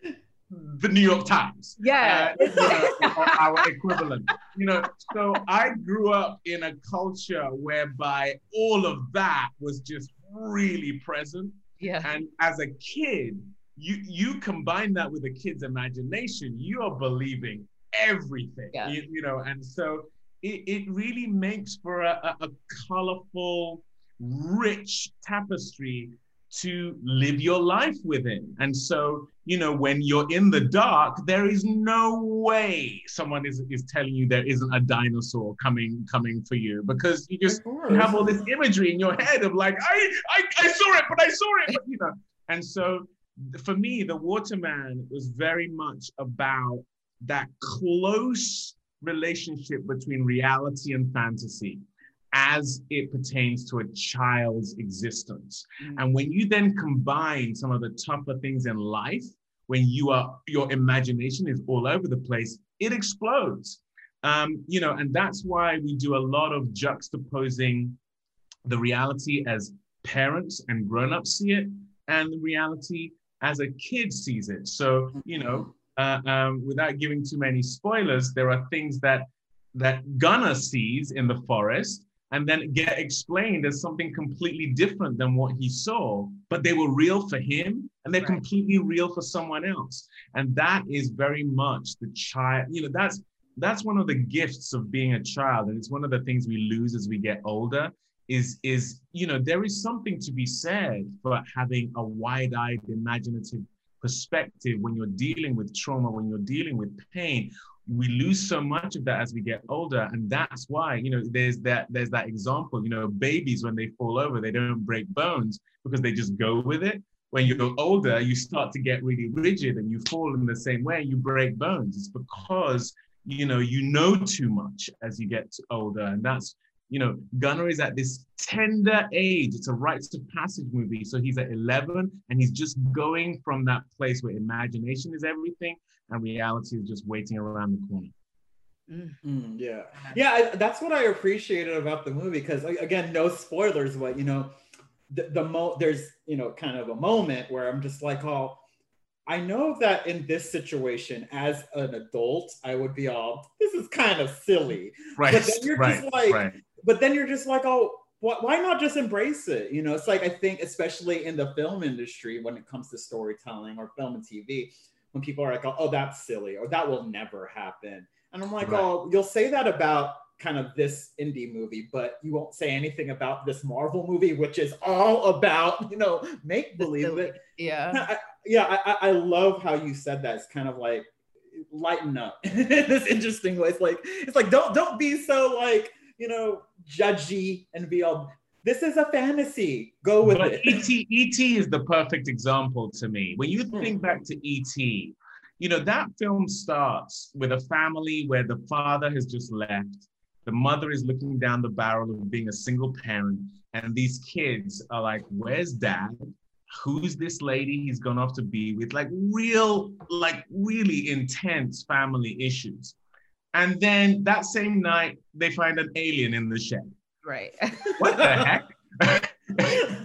the New York Times. Yeah. Uh, you know, our equivalent. You know, so I grew up in a culture whereby all of that was just really present. Yeah. And as a kid, you you combine that with a kid's imagination, you are believing everything. Yeah. You, you know, and so it, it really makes for a, a, a colorful, rich tapestry to live your life within. And so, you know, when you're in the dark, there is no way someone is, is telling you there isn't a dinosaur coming coming for you because you just Of course. you have all this imagery in your head of like, I, I, I saw it, but I saw it, but you know. And so for me, the Water Man was very much about that close relationship between reality and fantasy as it pertains to a child's existence. Mm. And when you then combine some of the tougher things in life, when you are your imagination is all over the place, it explodes. Um, you know, and that's why we do a lot of juxtaposing the reality as parents and grown-ups see it, and the reality as a kid sees it. So, you know, uh, um, without giving too many spoilers, there are things that that Gunner sees in the forest and then get explained as something completely different than what he saw, but they were real for him and they're Right. completely real for someone else. And that is very much the child, you know, that's that's one of the gifts of being a child. And it's one of the things we lose as we get older is is you know there is something to be said for having a wide-eyed imaginative perspective when you're dealing with trauma when you're dealing with pain we lose so much of that as we get older. And that's why you know there's that there's that example you know babies when they fall over they don't break bones because they just go with it. When you're older you start to get really rigid and you fall in the same way you break bones. It's because you know you know too much as you get older. And that's you know Gunner is at this tender age. It's a rites of passage movie. So he's at 11 and he's just going from that place where imagination is everything and reality is just waiting around the corner. Mm, yeah, yeah. I, that's what I appreciated about the movie because again, no spoilers, but you know, the, the mo there's you know kind of a moment where I'm just like, oh, I know that in this situation, as an adult, I would be all, this is kind of silly. right But then you're right just like- right But then you're just like, oh, why, why not just embrace it? You know, it's like I think, especially in the film industry, when it comes to storytelling or film and TV, when people are like, oh, that's silly or that will never happen. And I'm like, Right. oh, you'll say that about kind of this indie movie, but you won't say anything about this Marvel movie, which is all about, you know, make believe it. Yeah. I, yeah, I, I- I love how you said that. It's kind of like lighten up in this interesting way. It's like it's like don't don't be so like you know judgy and be all. This is a fantasy. Go with but it. ET, ET is the perfect example to me. When you hmm. think back to ET, you know, that film starts with a family where the father has just left. The mother is looking down the barrel of being a single parent. And these kids are like, where's dad? Who's this lady he's gone off to be with? Like real, like really intense family issues. And then that same night, they find an alien in the shed Right. what the heck?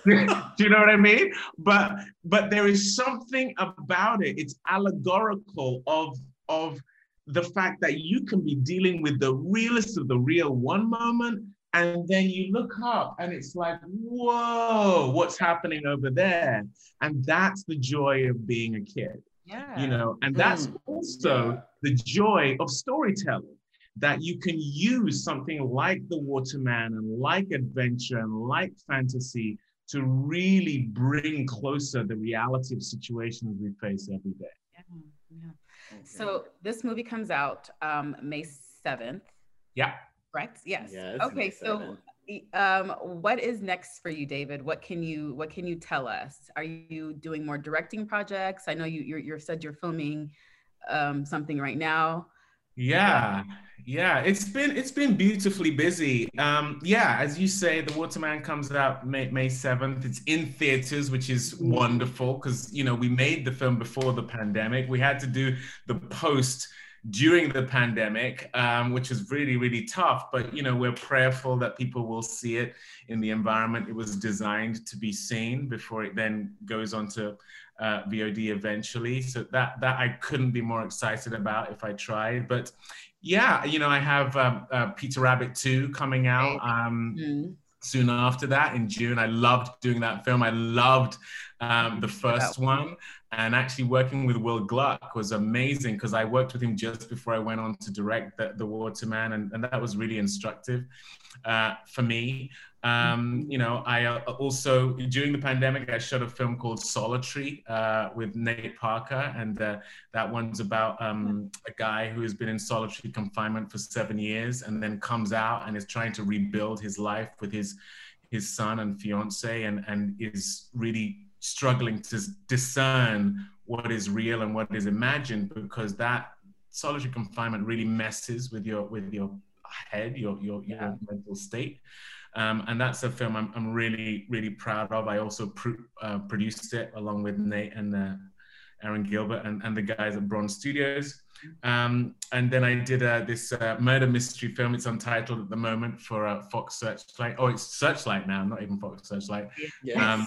Do you know what I mean? But but there is something about it. It's allegorical of of the fact that you can be dealing with the realest of the real one moment, and then you look up and it's like, whoa, what's happening over there? And that's the joy of being a kid, Yeah. you know, and that's Mm, also yeah. the joy of storytelling that you can use something like the Water Man and like adventure and like fantasy to really bring closer the reality of situations we face every day Yeah, yeah. So this movie comes out um, May 7th, yeah correct? Yes. Yeah, okay. So um, what is next for you, David? What can you what can you tell us? Are you doing more directing projects? I know you you're, you've said you're filming um, something right now. Yeah. Yeah, it's been it's been beautifully busy. Um, yeah, as you say, The Water Man comes out May May seventh. It's in theaters, which is mm. wonderful because you know we made the film before the pandemic. We had to do the post during the pandemic, um, which is really, really tough. But you know, we're prayerful that people will see it in the environment it was designed to be seen before it then goes on to uh, VOD eventually. So that that I couldn't be more excited about if I tried. But yeah, you know, I have um, uh, Peter Rabbit 2 coming out. Um, mm-hmm soon after that in June. I loved doing that film. I loved um, the first one. And actually working with Will Gluck was amazing because I worked with him just before I went on to direct The, the Water Man. And, and that was really instructive uh, for me. Um, you know, I uh, also during the pandemic I shot a film called Solitary uh, with Nate Parker, and uh, that one's about um, a guy who has been in solitary confinement for seven years, and then comes out and is trying to rebuild his life with his his son and fiance, and and is really struggling to discern what is real and what is imagined, because that solitary confinement really messes with your with your head, your your, yeah. your mental state. Um, and that's a film I'm, I'm, really, really proud of. I also pr- uh, produced it along with Nate and uh, Aaron Gilbert and, and the guys at Bronze Studios. Um, and then I did uh, this uh, murder mystery film. It's untitled at the moment for uh, Fox Searchlight. Oh, it's Searchlight now, not even Fox Searchlight. Yes. Um,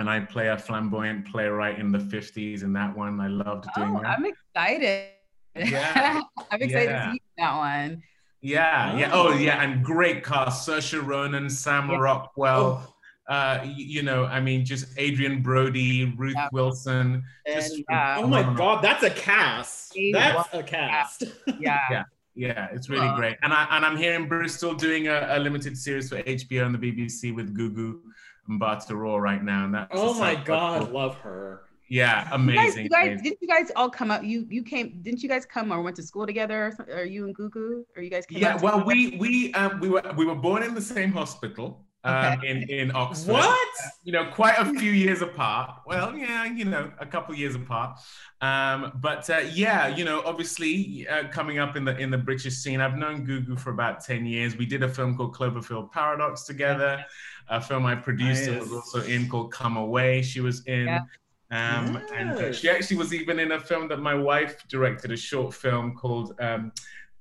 and I play a flamboyant playwright in the 50s in that one. I loved doing oh, that. I'm excited. Yeah. I'm excited yeah. to see that one. Yeah, yeah. Oh, yeah, and great cast: Saoirse Ronan, Sam yeah. Rockwell. Oh. Uh, you, know, I mean, just Adrien Brody, Ruth yeah. Wilson. Just, oh my God, that's a cast. That's a cast. Yeah. yeah. Yeah, it's really uh, great. And I and I'm here in Bristol doing a, a, limited series for HBO and the BBC with Gugu Mbatha-Raw right now. And that's oh my God, I love her. Yeah, amazing. You guys, you guys didn't you guys all come up? You you came? Didn't you guys come or went to school together? Or, or you and Gugu? Or you guys? Came yeah, well, we we um, we were we were born in the same hospital. Um, in in Oxford. What? You know, quite a few years apart. Well, yeah, you know, a couple years apart. Um, but uh, yeah, you know, obviously uh, coming up in the in the British scene, I've known Gugu for about ten years. We did a film called Cloverfield Paradox together. A film I produced nice. was also in called Come Away. She was in. Yeah. Um. And uh, she actually was even in a film that my wife directed, a short film called um,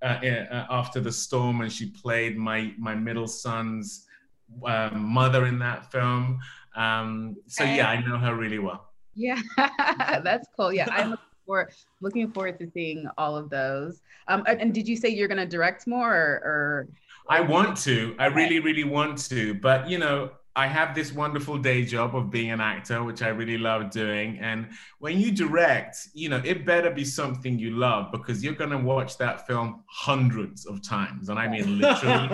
uh, uh, After the Storm, and she played my my middle son's um, mother in that film. Um, so yeah, I know her really well. Yeah, that's cool. Yeah, I'm looking forward, looking forward to seeing all of those. Um, and did you say you're going to direct more, or, or? I want to. I really, really want to. But you know, I have this wonderful day job of being an actor, which I really love doing. And when you direct, you know, it better be something you love because you're going to watch that film hundreds of times. And I mean, literally.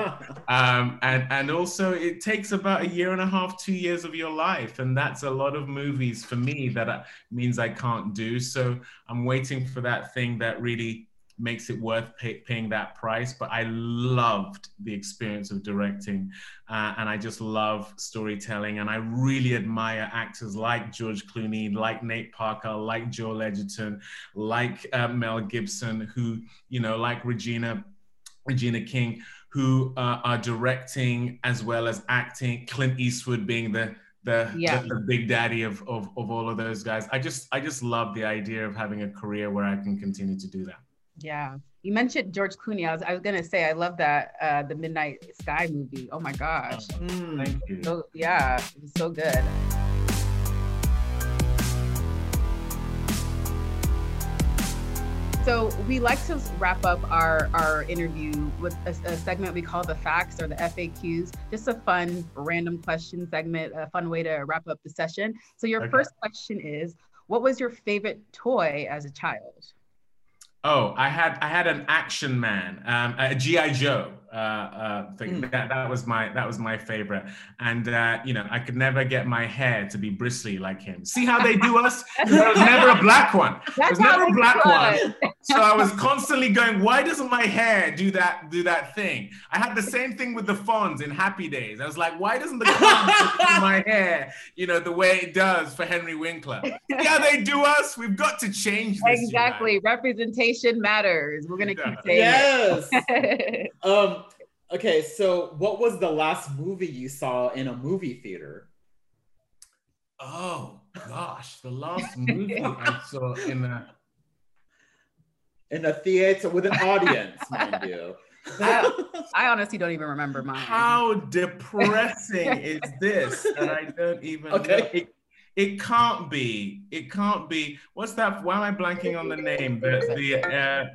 um, and, and also, it takes about a year and a half, two years of your life. And that's a lot of movies for me that uh, means I can't do. So I'm waiting for that thing that really makes it worth pay, paying that price. But I loved the experience of directing, uh, and I just love storytelling. And I really admire actors like George Clooney, like Nate Parker, like Joel Edgerton, like uh, Mel Gibson, who you know, like Regina, Regina King, who uh, are directing as well as acting. Clint Eastwood being the the, yeah. the, the, big daddy of, of, of all of those guys. I just I just love the idea of having a career where I can continue to do that. Yeah. You mentioned George Clooney. I was, I was gonna say I love that uh, the Midnight Sky movie. Oh my gosh. Mm. So, yeah, it was so good. So we like to wrap up our, our interview with a, a, segment we call the facts or the FAQs, just a fun random question segment, a fun way to wrap up the session. So your okay. first question is, what was your favorite toy as a child? Oh, I had I had an Action Man, um, a GI Joe. Uh, uh, thing. Mm. That, that was my that was my favorite. And uh, you know, I could never get my hair to be bristly like him. See how they do us? There was never a black one. There was never a black do one. So I was constantly going, why doesn't my hair do that do that thing? I had the same thing with the Fonz in Happy Days. I was like, why doesn't the Fonz do my hair, you know, the way it does for Henry Winkler? Yeah, they do us. We've got to change this. you Exactly. Representation matters. We're gonna keep saying Yes. it. um. Okay. So, what was the last movie you saw in a movie theater? Oh gosh, the last movie I saw in a In a theater with an audience, mind you. I honestly don't even remember mine. how depressing is this that I don't even Okay. know. It, it can't be. It can't be. What's that? Why am I blanking on the name? The the uh,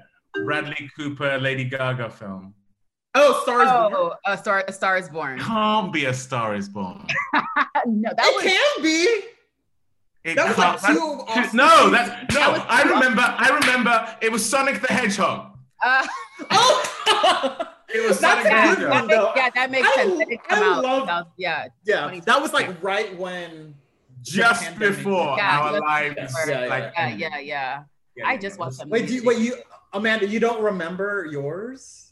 Bradley Cooper Lady Gaga film. Oh, Stars. Born. Oh, a star, a star is born. Can't be a Star Is Born. no, that It was can be. It That was can't- like two that's- Oscars. no, that's no. That I two remember. I remember. It was Sonic the Hedgehog. uh, Oh, It was That's Sonic the a yeah, good Hedgehog. that makes, yeah, that makes I- sense. It I out. love- without- yeah, yeah, that was like right when. Just before Yeah, our lives, before. Yeah, yeah, like yeah, yeah, yeah. yeah, I just it watched was- that Wait, do you, wait, you, Amanda, you don't remember yours?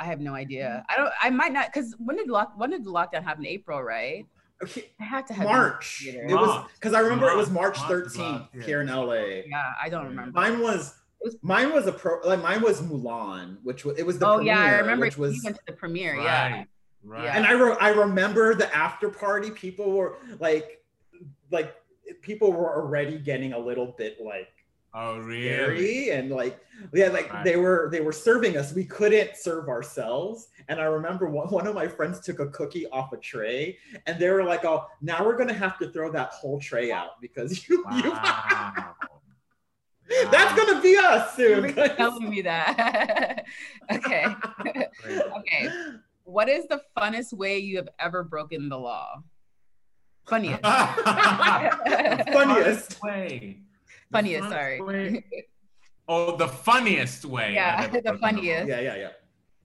I have no idea. Mm-hmm. I don't. I might not. Because when did lock? When did the lockdown happen? In April, right? Okay, I had to have March. It was because I remember it was March. March March 13th last here in LA. Yeah, I don't remember. Mine was was- mine was a pro like mine was Mulan, which was it was the oh premiere, yeah, I remember which was you went to the premiere. Yeah. Right, right. Yeah. and I re- I remember the after party. People were like like people were already getting a little bit like oh really? scary and like yeah like Right. they were they were serving us we couldn't serve ourselves and i remember one, one of my friends took a cookie off a tray and they were like oh now we're gonna have to throw that whole tray out because you, you Wow. that's gonna be us soon You're telling me that. okay. okay. What is the funnest way you have ever broken the law? Funniest. Funniest. way. The Funniest, funnest sorry. way- Oh, the funniest way. Yeah, the funniest. yeah yeah yeah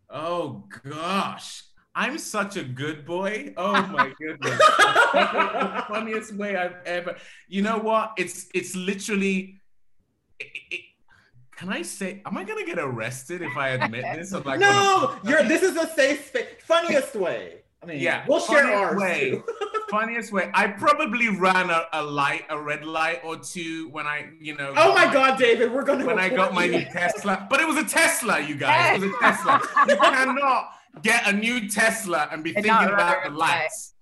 Oh gosh. I'm such a good boy. Oh my goodness. the funniest way I've ever. You know what? It's it's literally. it- it- can I say? Am I gonna get arrested if I admit this? I'm like, no you're this is a safe space funniest way i mean Yeah, we'll share funniest ours way. too. funniest way. I probably ran a, a light, a red light or two when I, you know. oh got my god david we're gonna When I got my new. Tesla, but it was a Tesla, you guys. It was a Tesla. You cannot get a new Tesla and be And thinking about the lights,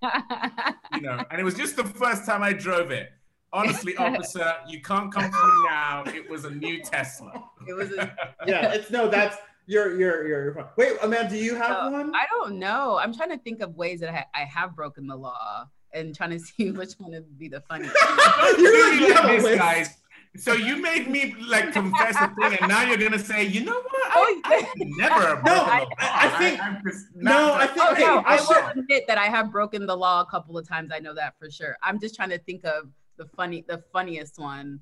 you know. And it was just the first time I drove it. Honestly, officer, you can't come to me now. It was a new Tesla. it was. A, yeah it's no that's you're you're you're, you're fine. wait amanda do you have Uh, one I don't know. I'm trying to think of ways that I, I have broken the law and trying to see which one would be the funniest. You're like, you have a this, guys. So you made me like confess a thing, and now you're gonna say, you know what? Oh, I, I never. broken No, I- I think- I'm no, I think- Oh, okay, no, I I should- will admit that I have broken the law a couple of times. I know that for sure. I'm just trying to think of the funny, the funniest one,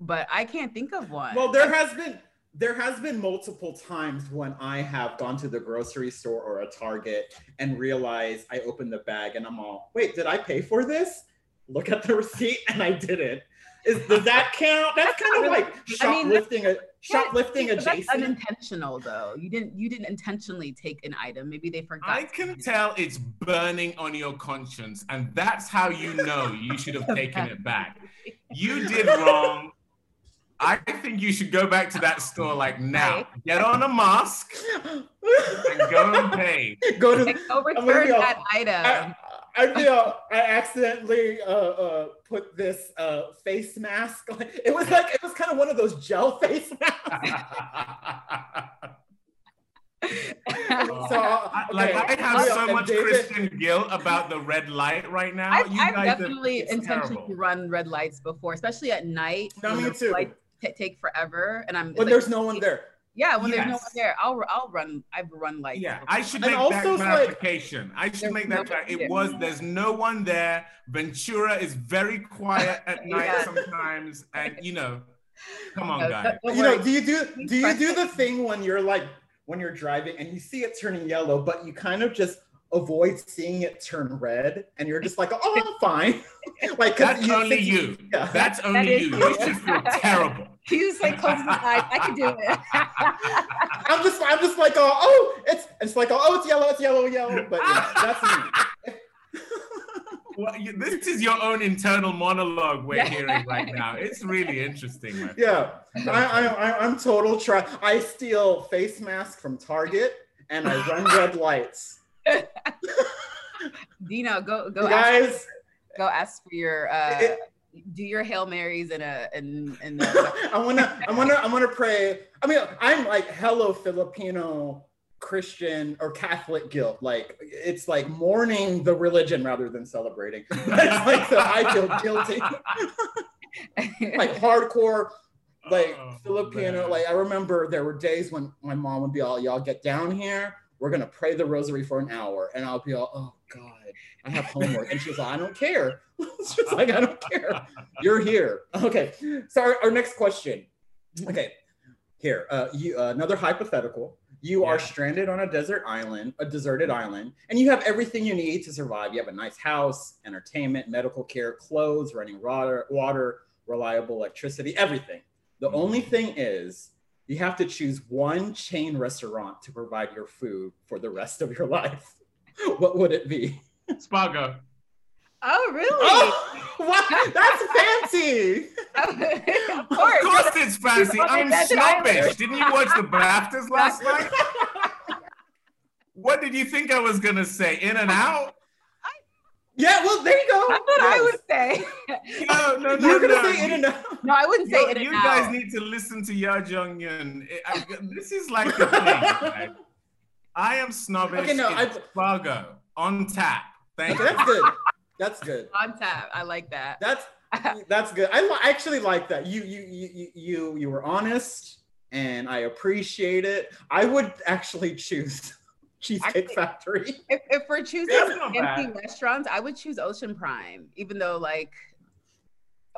but I can't think of one. Well, there has been there has been multiple times when I have gone to the grocery store or a Target and realized I opened the bag and I'm all, wait, did I pay for this? Look at the receipt and I didn't. Is does that count? That's kind of like I mean, shoplifting a shoplifting Yeah, but That's unintentional, though. You didn't. You didn't intentionally take an item. Maybe they forgot. I can tell it's burning on your conscience, and that's how you know you should have taken it back. You did wrong. I think you should go back to that store like now. Get on a mask and go and pay. Go to Like, go gonna return that item. I, I feel I accidentally uh, uh, put this uh, face mask. on. It was like it was kind of one of those gel face masks. So, I- like. I have so much David- Christian guilt about the red light right now. I've, you I've guys definitely it's intentionally terrible. run red lights before, especially at night. No, me too. lights ta- take forever, and I'm when like- there's no one there. Yeah, when there's no one there, I'll I'll run. I've run lights. Yeah, before. I should make also that it's like- clarification. I should There's make no that clar- one It was there's no one there. Ventura is very quiet at night Yeah. sometimes, and you know, come on, No, guys. don't- don't you know, do you do do you do the thing when you're like when you're driving and you see it turning yellow, but you kind of just avoid seeing it turn red, and you're just like, oh, I'm fine. like That's only you. Yeah. That's only is you. you. You should feel terrible. He's like closes his eyes. I can do it. I'm just, I'm just like, oh, oh, it's, it's like, oh, it's yellow, it's yellow, yellow. But yeah, that's me. Well, you- this is your own internal monologue we're Yeah. hearing right now. It's really interesting. my Yeah, I, I, I, I'm total try. I steal face masks from Target and I run red lights. Dino, go go You ask, guys, go ask for your uh, It- do your hail marys in a in in the I wanna, I wanna, I wanna pray. I mean, I'm like hello Filipino Christian or Catholic guilt. Like it's like mourning the religion rather than celebrating. it's like the, I feel guilty. like hardcore like Oh, Filipino. man. Like I remember there were days when my mom would be all, "Y'all get down here. We're gonna pray the rosary for an hour," and I'll be all, "Oh God, I have homework," and she's like, "I don't care." just like I don't care. You're here. Okay. So our, our next question. Okay. Here, uh, you uh, another hypothetical. You are stranded on a desert island, a deserted island, and you have everything you need to survive. You have a nice house, entertainment, medical care, clothes, running water, water, reliable electricity, everything. The only thing is, you have to choose one chain restaurant to provide your food for the rest of your life. What would it be? Spago. oh really? Oh, what? That's fancy. of Of course. course it's fancy. I'm snobbish. Didn't you watch the BAFTAs last night? What did you think I was gonna say? In and out? Yeah, well, there you go. That's what I would say. No, no, no, You're gonna no. say in and out. No, I wouldn't say You, it. and you guys need to listen to Ya Jung Yun. This is like the thing. right? I am snobbish. Okay, no, it's I- Spago on tap. Thank Okay, you. that's good. That's good. on tap. I like that. That's that's good. I, li- I actually like that. You you you you you you were honest, and I appreciate it. I would actually choose Cheesecake Actually- Factory. If, if we're choosing That's not empty restaurants, I would choose Ocean Prime, even though like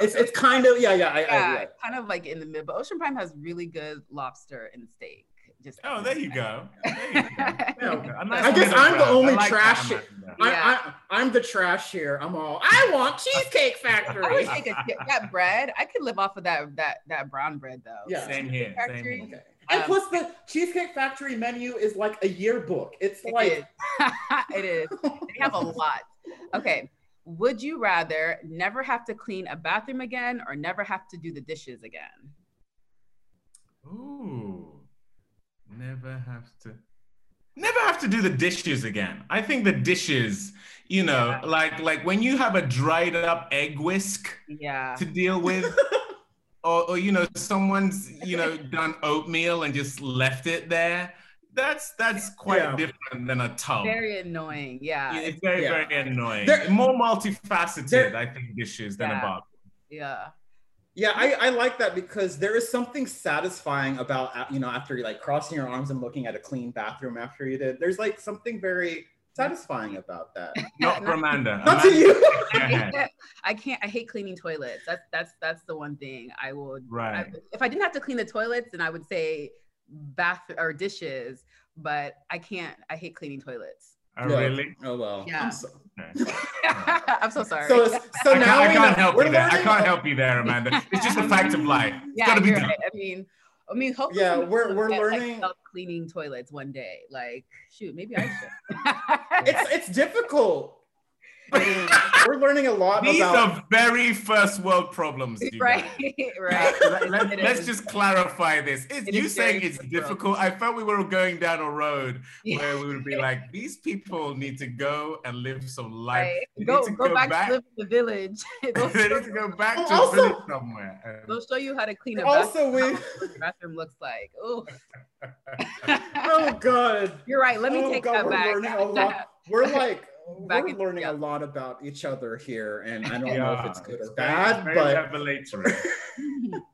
It's it's kind of yeah yeah I, I, yeah, yeah. kind of like in the mid. But Ocean Prime has really good lobster and steak. Just Oh, there you go. There you go. Yeah. Okay, I guess I'm the ground. I only like trash- Amanda. Yeah. I, I I'm the trash here. I'm all I want Cheesecake I would Factory. take a that bread. I could live off of that that that brown bread though. Yeah. Same here. Same here. Okay. And Um, plus the Cheesecake Factory menu is like a yearbook. It's It like is. it is. They have a lot. Okay. Would you rather never have to clean a bathroom again or never have to do the dishes again? Ooh. Never have to. Never have to do the dishes again. I think the dishes, you know, Yeah. like like when you have a dried up egg whisk Yeah. to deal with, or, or you know, someone's you know done oatmeal and just left it there. That's that's quite Yeah. different than a tub. Very annoying. Yeah. it's very Yeah. very annoying. There- More multifaceted, there- I think, dishes than a Yeah. bath. Yeah. Yeah, I, I like that because there is something satisfying about you know after you like crossing your arms and looking at a clean bathroom after you did. There's like something very satisfying about that. Not for Amanda. Not to you. I ahead. can't, I can't. I hate cleaning toilets. That's that's that's the one thing I would. I, Right. if I didn't have to clean the toilets, then I would say bath or dishes. But I can't. I hate cleaning toilets. Oh, Yeah. really? Oh well. Yeah. I'm so, Okay. I'm so sorry. so, so I can't, now I can't help you there. I can't help you there, Amanda. It's just a fact of life. It's yeah, gotta be done. right. I mean, I mean, hopefully, Yeah, we're- we'll we're get, like, self-cleaning toilets one day. Like, shoot, maybe I should. It's it's difficult. I mean, we're learning a lot These about. are very first world problems, you right, right. Let, It us just clarify this. It's, It you is saying it's first world. difficult. I felt we were going down a road Yeah. where we would be like, these people need to go and live some life. Right. They need Go, to go, back, to live in the village. they'll, they show, need to go back to Also- village somewhere. They'll show you how to clean a Also, we. bathroom. what bathroom looks like. Ooh. Oh God. You're right. Let me Oh, take God, that we're back. learning a lot. We're like Back we're in- learning yeah. a lot about each other here, and I don't know if it's good or bad, very but revelatory.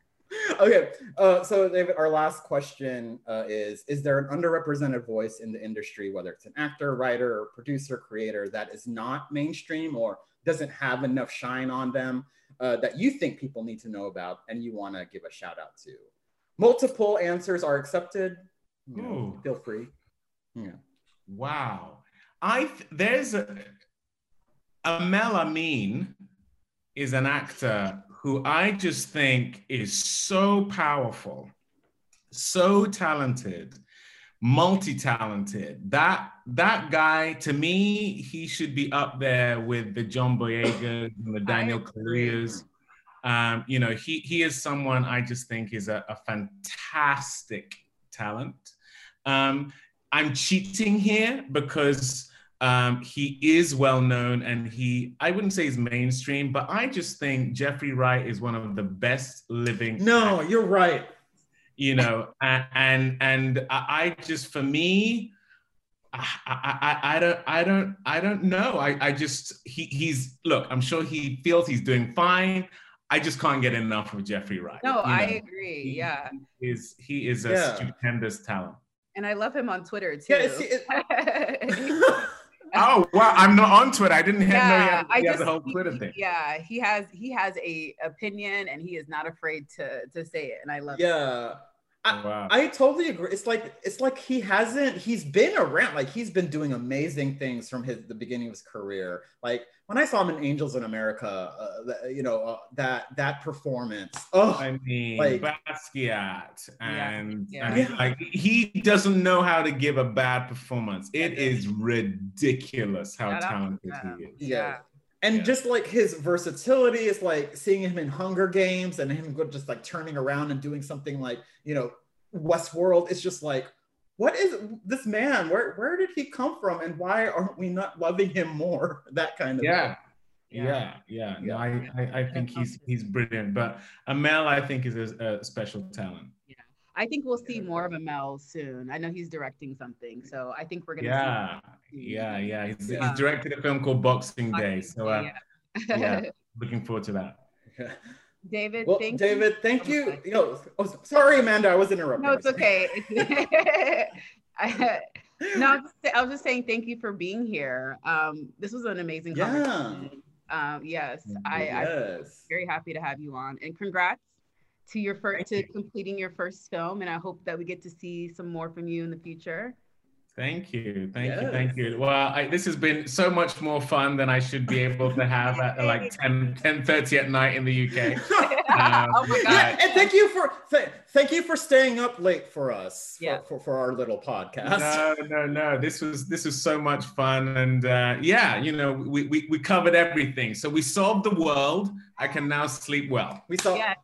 okay. Uh, so, David, our last question uh, is: Is there an underrepresented voice in the industry, whether it's an actor, writer, or producer, creator, that is not mainstream or doesn't have enough shine on them uh, that you think people need to know about, and you want to give a shout out to? Multiple answers are accepted. you know, Ooh. feel free. Yeah. Wow. I th- there's a Amel Amin is an actor who I just think is so powerful, so talented, multi-talented. That that guy, to me, he should be up there with the John Boyegas and the Daniel. Kaluuyas. Um, you know, he he is someone I just think is a, a fantastic talent. Um, I'm cheating here because um, he is well known and he, I wouldn't say he's mainstream, but I just think Jeffrey Wright is one of the best living. No, you're right. You know, and and, and I, I just for me, I, I, I, I don't I don't I don't know. I, I just he he's look. I'm sure he feels he's doing fine. I just can't get enough of Jeffrey Wright. No, you I agree. He- Yeah. he is he is a Yeah. stupendous talent. And I love him on Twitter too. Yeah, it's, it, Oh wow! I'm not on Twitter. I didn't have know he yeah, had, I he has just a whole he- Twitter he- thing. Yeah, he has he has a opinion and he is not afraid to to say it, and I love it. Yeah. I, Wow. I totally agree. It's like it's like he hasn't. He's been around. Like he's been doing amazing things from his the beginning of his career. Like when I saw him in Angels in America, uh, the- you know uh, that that performance. Oh, I mean, Like- Basquiat, and, yeah. and, Yeah. like he doesn't know how to give a bad performance. It is ridiculous how Shout talented he is. yeah. And Yeah. just like his versatility is like seeing him in Hunger Games and him just like turning around and doing something like, you know, Westworld. It's just like, what is this man? Where where did he come from? And why aren't we not loving him more? That kind of Yeah. Yeah. Yeah, yeah, No, I, I, I think he's he's brilliant. But Aml, I think, is a, a special talent. I think we'll see more of Aml soon. I know he's directing something, so I think we're gonna Yeah, see. yeah, yeah. He's, Yeah. he's directed a film called Boxing Day, so uh, yeah. yeah. looking forward to that. David, Well, thank David, you. thank you. Yo, oh, sorry, Amanda, I was interrupting. No, it's okay. I, no, I'm just- I was just saying thank you for being here. Um, this was an amazing Yeah. conversation. Um, yes, I, I'm yes. very happy to have you on, and congrats to your first to you. completing your first film. And I hope that we get to see some more from you in the future. Thank you, thank you, thank you. Well, I, this has been so much more fun than I should be able to have at like 10, 10.30 at night in the UK. Um, oh my god! Yeah, and thank you for th- thank you for staying up late for us for, Yeah. for, for our little podcast. No, no, no. This was this was so much fun, and uh, yeah, you know, we, we we covered everything. So we solved the world. I can now sleep well. We saw Yes,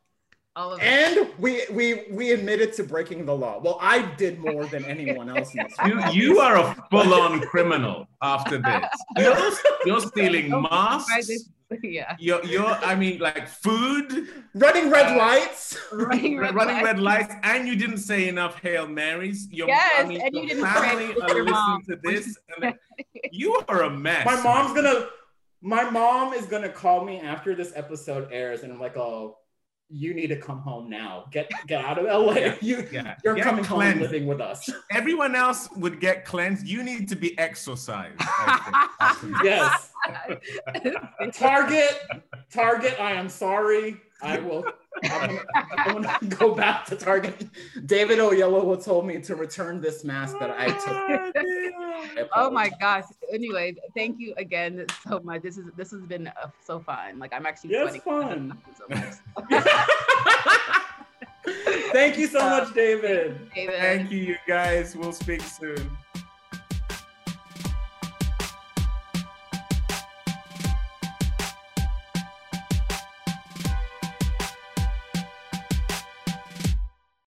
all of it. and we we we admitted to breaking the law. Well, I did more than anyone else in this. You you are a full on criminal after this. You're, you're stealing masks. yeah. You're you're I mean like food, running red Uh, lights. Running red running lights. red lights, and you didn't say enough Hail Marys. Your, Yes, I mean, and you didn't family pray with are your mom. listening to this. And you are a mess. My mom's gonna my mom is gonna call me after this episode airs, and I'm like, oh, you need to come home now. Get get out of LA. Yeah. You Yeah. you're Get coming home living with us. Everyone else would get cleansed. You need to be exorcised. I think, after this. Yes. Target, Target, I am sorry. I will I'm gonna, I'm gonna go back to Target. David Oyelowo told me to return this mask that I took. Oh my gosh. Anyway, thank you again so much. This is this has been uh, so fun. Like I'm actually Yeah, it's fun. So. Thank you so much, David. David. Thank you, you guys. We'll speak soon.